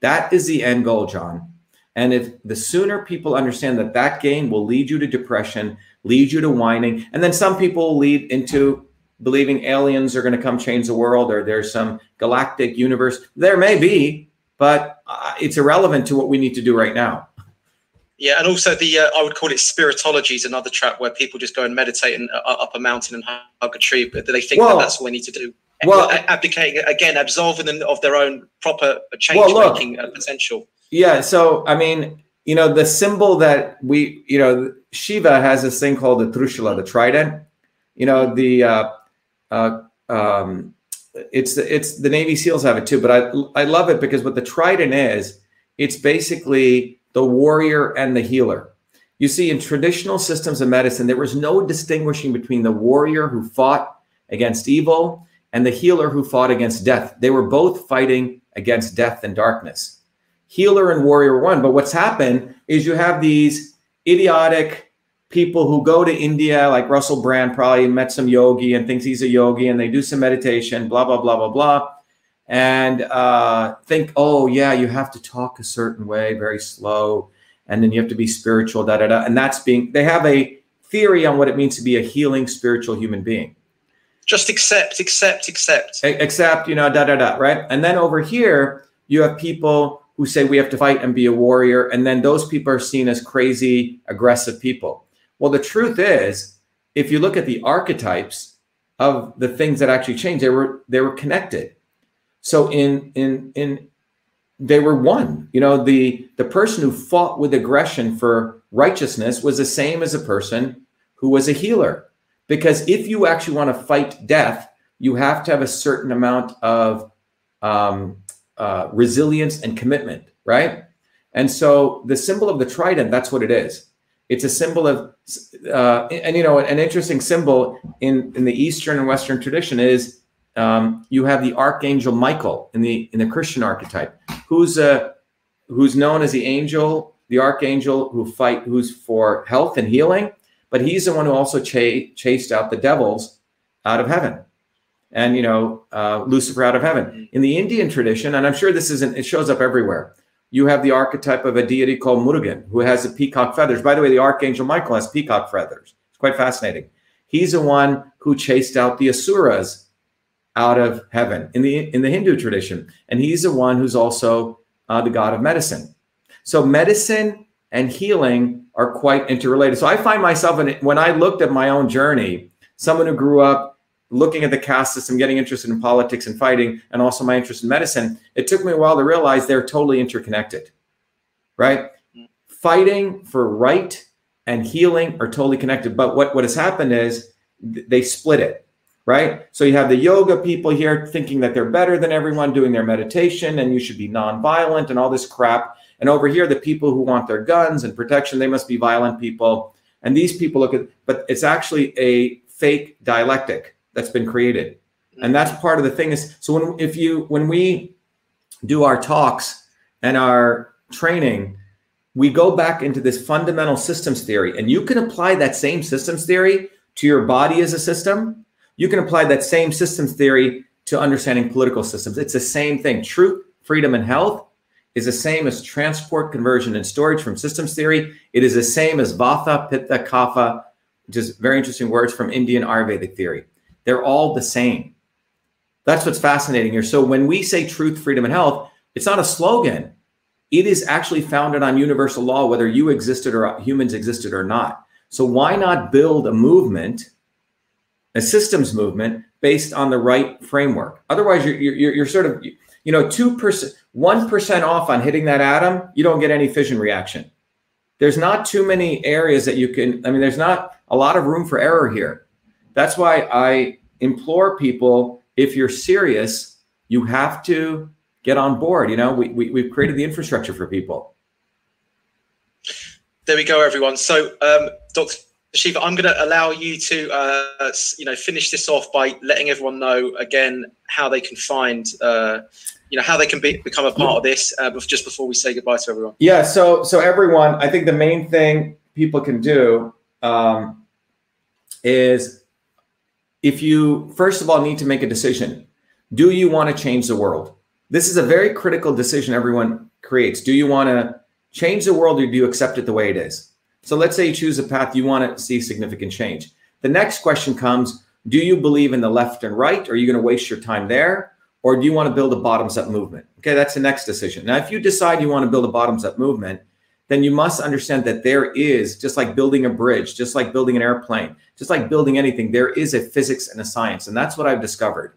That is the end goal, John. And if the sooner people understand that that game will lead you to depression, lead you to whining, and then some people lead into believing aliens are going to come change the world or there's some galactic universe. There may be, but uh, it's irrelevant to what we need to do right now. Yeah, and also the uh, I would call it spiritology is another trap where people just go and meditate and uh, up a mountain and hug a tree, but they think well, that that's all they need to do. Well, abdicating again, absolving them of their own proper change well, making uh, potential. Yeah, so I mean, you know, the symbol that we, you know, Shiva has this thing called the Trishula, the trident. You know, the uh, uh, um, it's the, it's the Navy SEALs have it too, but I I love it because what the trident is, it's basically the warrior and the healer. You see, in traditional systems of medicine, there was no distinguishing between the warrior who fought against evil and the healer who fought against death. They were both fighting against death and darkness. Healer and warrior one. But what's happened is you have these idiotic people who go to India, like Russell Brand, probably met some yogi and thinks he's a yogi, and they do some meditation, blah blah blah blah blah, and uh, think, oh yeah, you have to talk a certain way, very slow, and then you have to be spiritual, da da da, and that's being. They have a theory on what it means to be a healing spiritual human being. Just accept, accept, accept. Accept, you know, da da da, right? And then over here, you have people who say we have to fight and be a warrior, and then those people are seen as crazy, aggressive people. Well, the truth is, if you look at the archetypes of the things that actually changed, they were they were connected. So in in in they were one. You know, the the person who fought with aggression for righteousness was the same as a person who was a healer. Because if you actually want to fight death, you have to have a certain amount of um, uh, resilience and commitment, right? And so the symbol of the trident, that's what it is. It's a symbol of, uh, and you know, an interesting symbol in in the Eastern and Western tradition is um, you have the Archangel Michael in the in the Christian archetype, who's a who's known as the angel, the archangel who fight, who's for health and healing, but he's the one who also ch- chased out the devils out of heaven and you know uh, lucifer out of heaven in the indian tradition and i'm sure this isn't it shows up everywhere you have the archetype of a deity called Murugan, who has the peacock feathers. By the way, the archangel Michael has peacock feathers. It's quite fascinating. He's the one who chased out the asuras out of heaven in the in the Hindu tradition, and he's the one who's also uh, the god of medicine. So medicine and healing are quite interrelated. So I find myself in when I looked at my own journey, someone who grew up looking at the caste system, getting interested in politics and fighting, and also my interest in medicine, it took me a while to realize they're totally interconnected, right? Fighting for right and healing are totally connected. But what, what has happened is they split it, right? So you have the yoga people here thinking that they're better than everyone doing their meditation and you should be nonviolent and all this crap. And over here, the people who want their guns and protection, they must be violent people. And these people look at, but it's actually a fake dialectic that's been created and that's part of the thing is so when if you when we do our talks and our training we go back into this fundamental systems theory and you can apply that same systems theory to your body as a system you can apply that same systems theory to understanding political systems it's the same thing truth freedom and health is the same as transport conversion and storage from systems theory it is the same as vata pitta kapha which is very interesting words from indian ayurvedic theory they're all the same. That's what's fascinating here. So when we say truth, freedom, and health, it's not a slogan. It is actually founded on universal law, whether you existed or humans existed or not. So why not build a movement, a systems movement based on the right framework? Otherwise, you're, you're, you're sort of, you know, 2%, 1% off on hitting that atom, you don't get any fission reaction. There's not too many areas that you can, I mean, there's not a lot of room for error here. That's why I implore people if you're serious, you have to get on board. You know, we, we, we've created the infrastructure for people. There we go, everyone. So, um, Dr. Shiva, I'm going to allow you to, uh, you know, finish this off by letting everyone know again how they can find, uh, you know, how they can be, become a part of this. Uh, just before we say goodbye to everyone. Yeah. So, so everyone, I think the main thing people can do um, is if you first of all need to make a decision, do you want to change the world? This is a very critical decision everyone creates. Do you want to change the world or do you accept it the way it is? So let's say you choose a path you want to see significant change. The next question comes Do you believe in the left and right? Are you going to waste your time there? Or do you want to build a bottoms up movement? Okay, that's the next decision. Now, if you decide you want to build a bottoms up movement, then you must understand that there is, just like building a bridge, just like building an airplane, just like building anything, there is a physics and a science. And that's what I've discovered.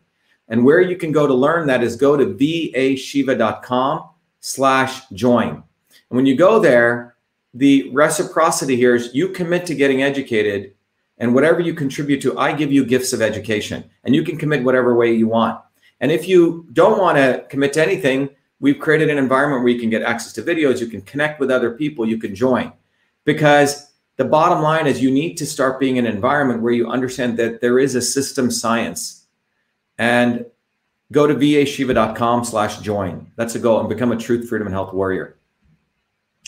And where you can go to learn that is go to vashiva.com slash join. And when you go there, the reciprocity here is you commit to getting educated and whatever you contribute to, I give you gifts of education and you can commit whatever way you want. And if you don't want to commit to anything, we've created an environment where you can get access to videos, you can connect with other people, you can join. Because the bottom line is you need to start being an environment where you understand that there is a system science. And go to vashiva.com slash join. That's a goal and become a truth, freedom, and health warrior.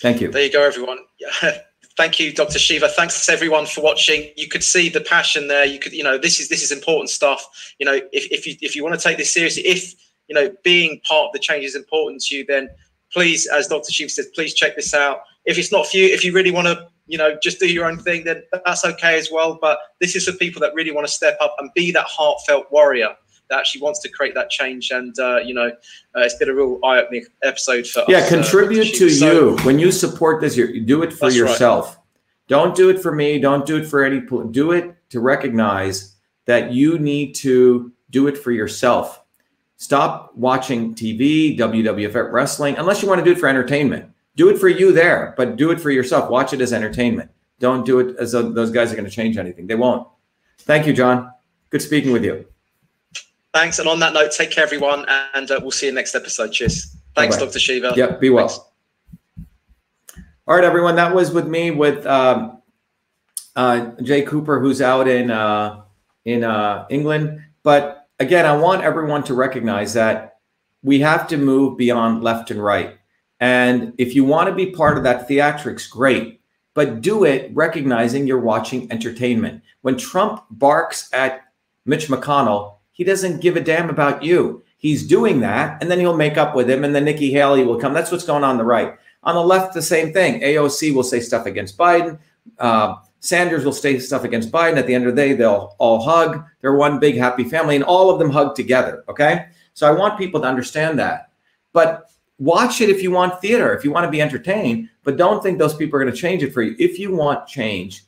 Thank you. There you go, everyone. [laughs] Thank you, Dr. Shiva. Thanks everyone for watching. You could see the passion there. You could, you know, this is this is important stuff. You know, if, if you if you want to take this seriously, if you know being part of the change is important to you, then please, as Dr. Shiva says, please check this out. If it's not for you, if you really want to, you know, just do your own thing, then that's okay as well. But this is for people that really want to step up and be that heartfelt warrior that actually wants to create that change. And uh, you know, uh, it's been a real eye-opening episode for yeah. us, Uh, contribute to so, you when you support this. You do it for yourself. Right. Don't do it for me. Don't do it for any. Do it to recognize that you need to do it for yourself. Stop watching TV, WWF wrestling, unless you want to do it for entertainment. Do it for you there, but do it for yourself. Watch it as entertainment. Don't do it as though those guys are going to change anything. They won't. Thank you, John. Good speaking with you. Thanks. And on that note, take care, everyone, and uh, we'll see you next episode. Cheers. Thanks. Dr. Shiva. Yep. Be well. Thanks. All right, everyone. That was with me with um, uh, Jay Cooper, who's out in uh, in uh, England. But again, I want everyone to recognize that we have to move beyond left and right. And if you want to be part of that theatrics, great. But do it recognizing you're watching entertainment. When Trump barks at Mitch McConnell, he doesn't give a damn about you. He's doing that, and then he'll make up with him, and then Nikki Haley will come. That's what's going on, on the right. On the left, the same thing. AOC will say stuff against Biden. Uh, Sanders will say stuff against Biden. At the end of the day, they'll all hug. They're one big happy family, and all of them hug together. Okay. So I want people to understand that. But watch it if you want theater, if you want to be entertained, but don't think those people are going to change it for you. If you want change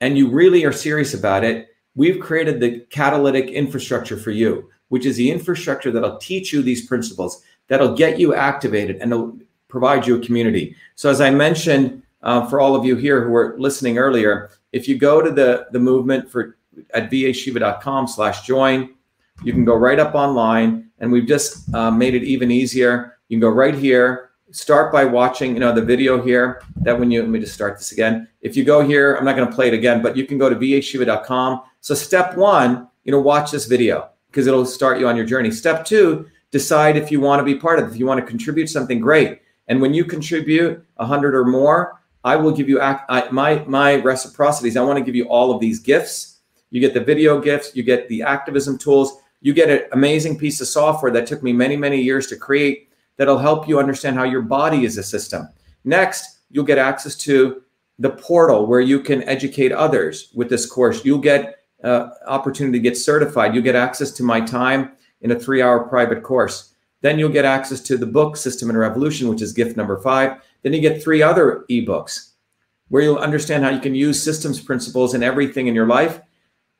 and you really are serious about it, we've created the catalytic infrastructure for you, which is the infrastructure that'll teach you these principles, that'll get you activated, and provide you a community. So, as I mentioned uh, for all of you here who were listening earlier, if you go to the the movement for at vashiva.com slash join, you can go right up online, and we've just uh, made it even easier. You can go right here start by watching you know the video here that when you let me just start this again. If you go here i'm not going to play it again but you can go to vashiva.com so step one you know watch this video because it'll start you on your journey. Step two decide if you want to be part of it. If you want to contribute something great. And when you contribute a 100 or more i will give you I, my my reciprocities. I want to give you all of these gifts. You get the video gifts you get the activism tools. You get an amazing piece of software that took me many many years to create that'll help you understand how your body is a system. Next, you'll get access to the portal where you can educate others with this course. You'll get uh, opportunity to get certified. You'll get access to my time in a three-hour private course. Then you'll get access to the book System and Revolution, which is gift number five. Then you get three other ebooks where you'll understand how you can use systems principles in everything in your life.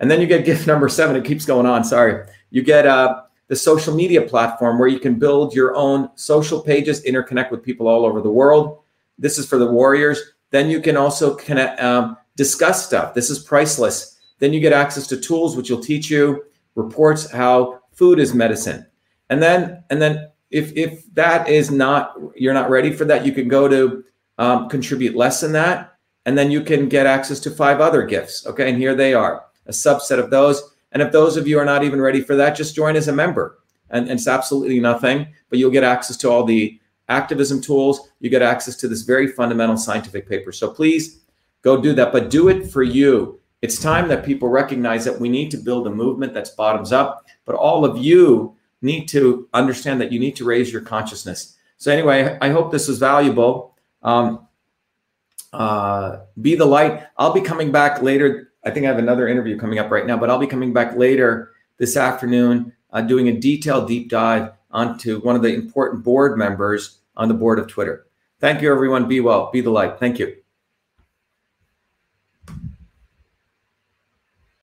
And then you get gift [laughs] number seven. It keeps going on. Sorry. You get uh, the social media platform where you can build your own social pages, interconnect with people all over the world. This is for the warriors. Then you can also connect, um, discuss stuff. This is priceless. Then you get access to tools which will teach you reports how food is medicine. And then and then if if that is not you're not ready for that, you can go to um, contribute less than that, and then you can get access to five other gifts. Okay, and here they are, a subset of those. And if those of you are not even ready for that, just join as a member. And, and, it's absolutely nothing, but you'll get access to all the activism tools. You get access to this very fundamental scientific paper. So please go do that, but do it for you. it's time that people recognize that we need to build a movement that's bottoms up, but all of you need to understand that you need to raise your consciousness. So, anyway, I hope this was valuable. Um, uh, be the light. I'll be coming back later. I think I have another interview coming up right now, but I'll be coming back later this afternoon uh, doing a detailed deep dive onto one of the important board members on the board of Twitter. Thank you, everyone. Be well. Be the light. Thank you.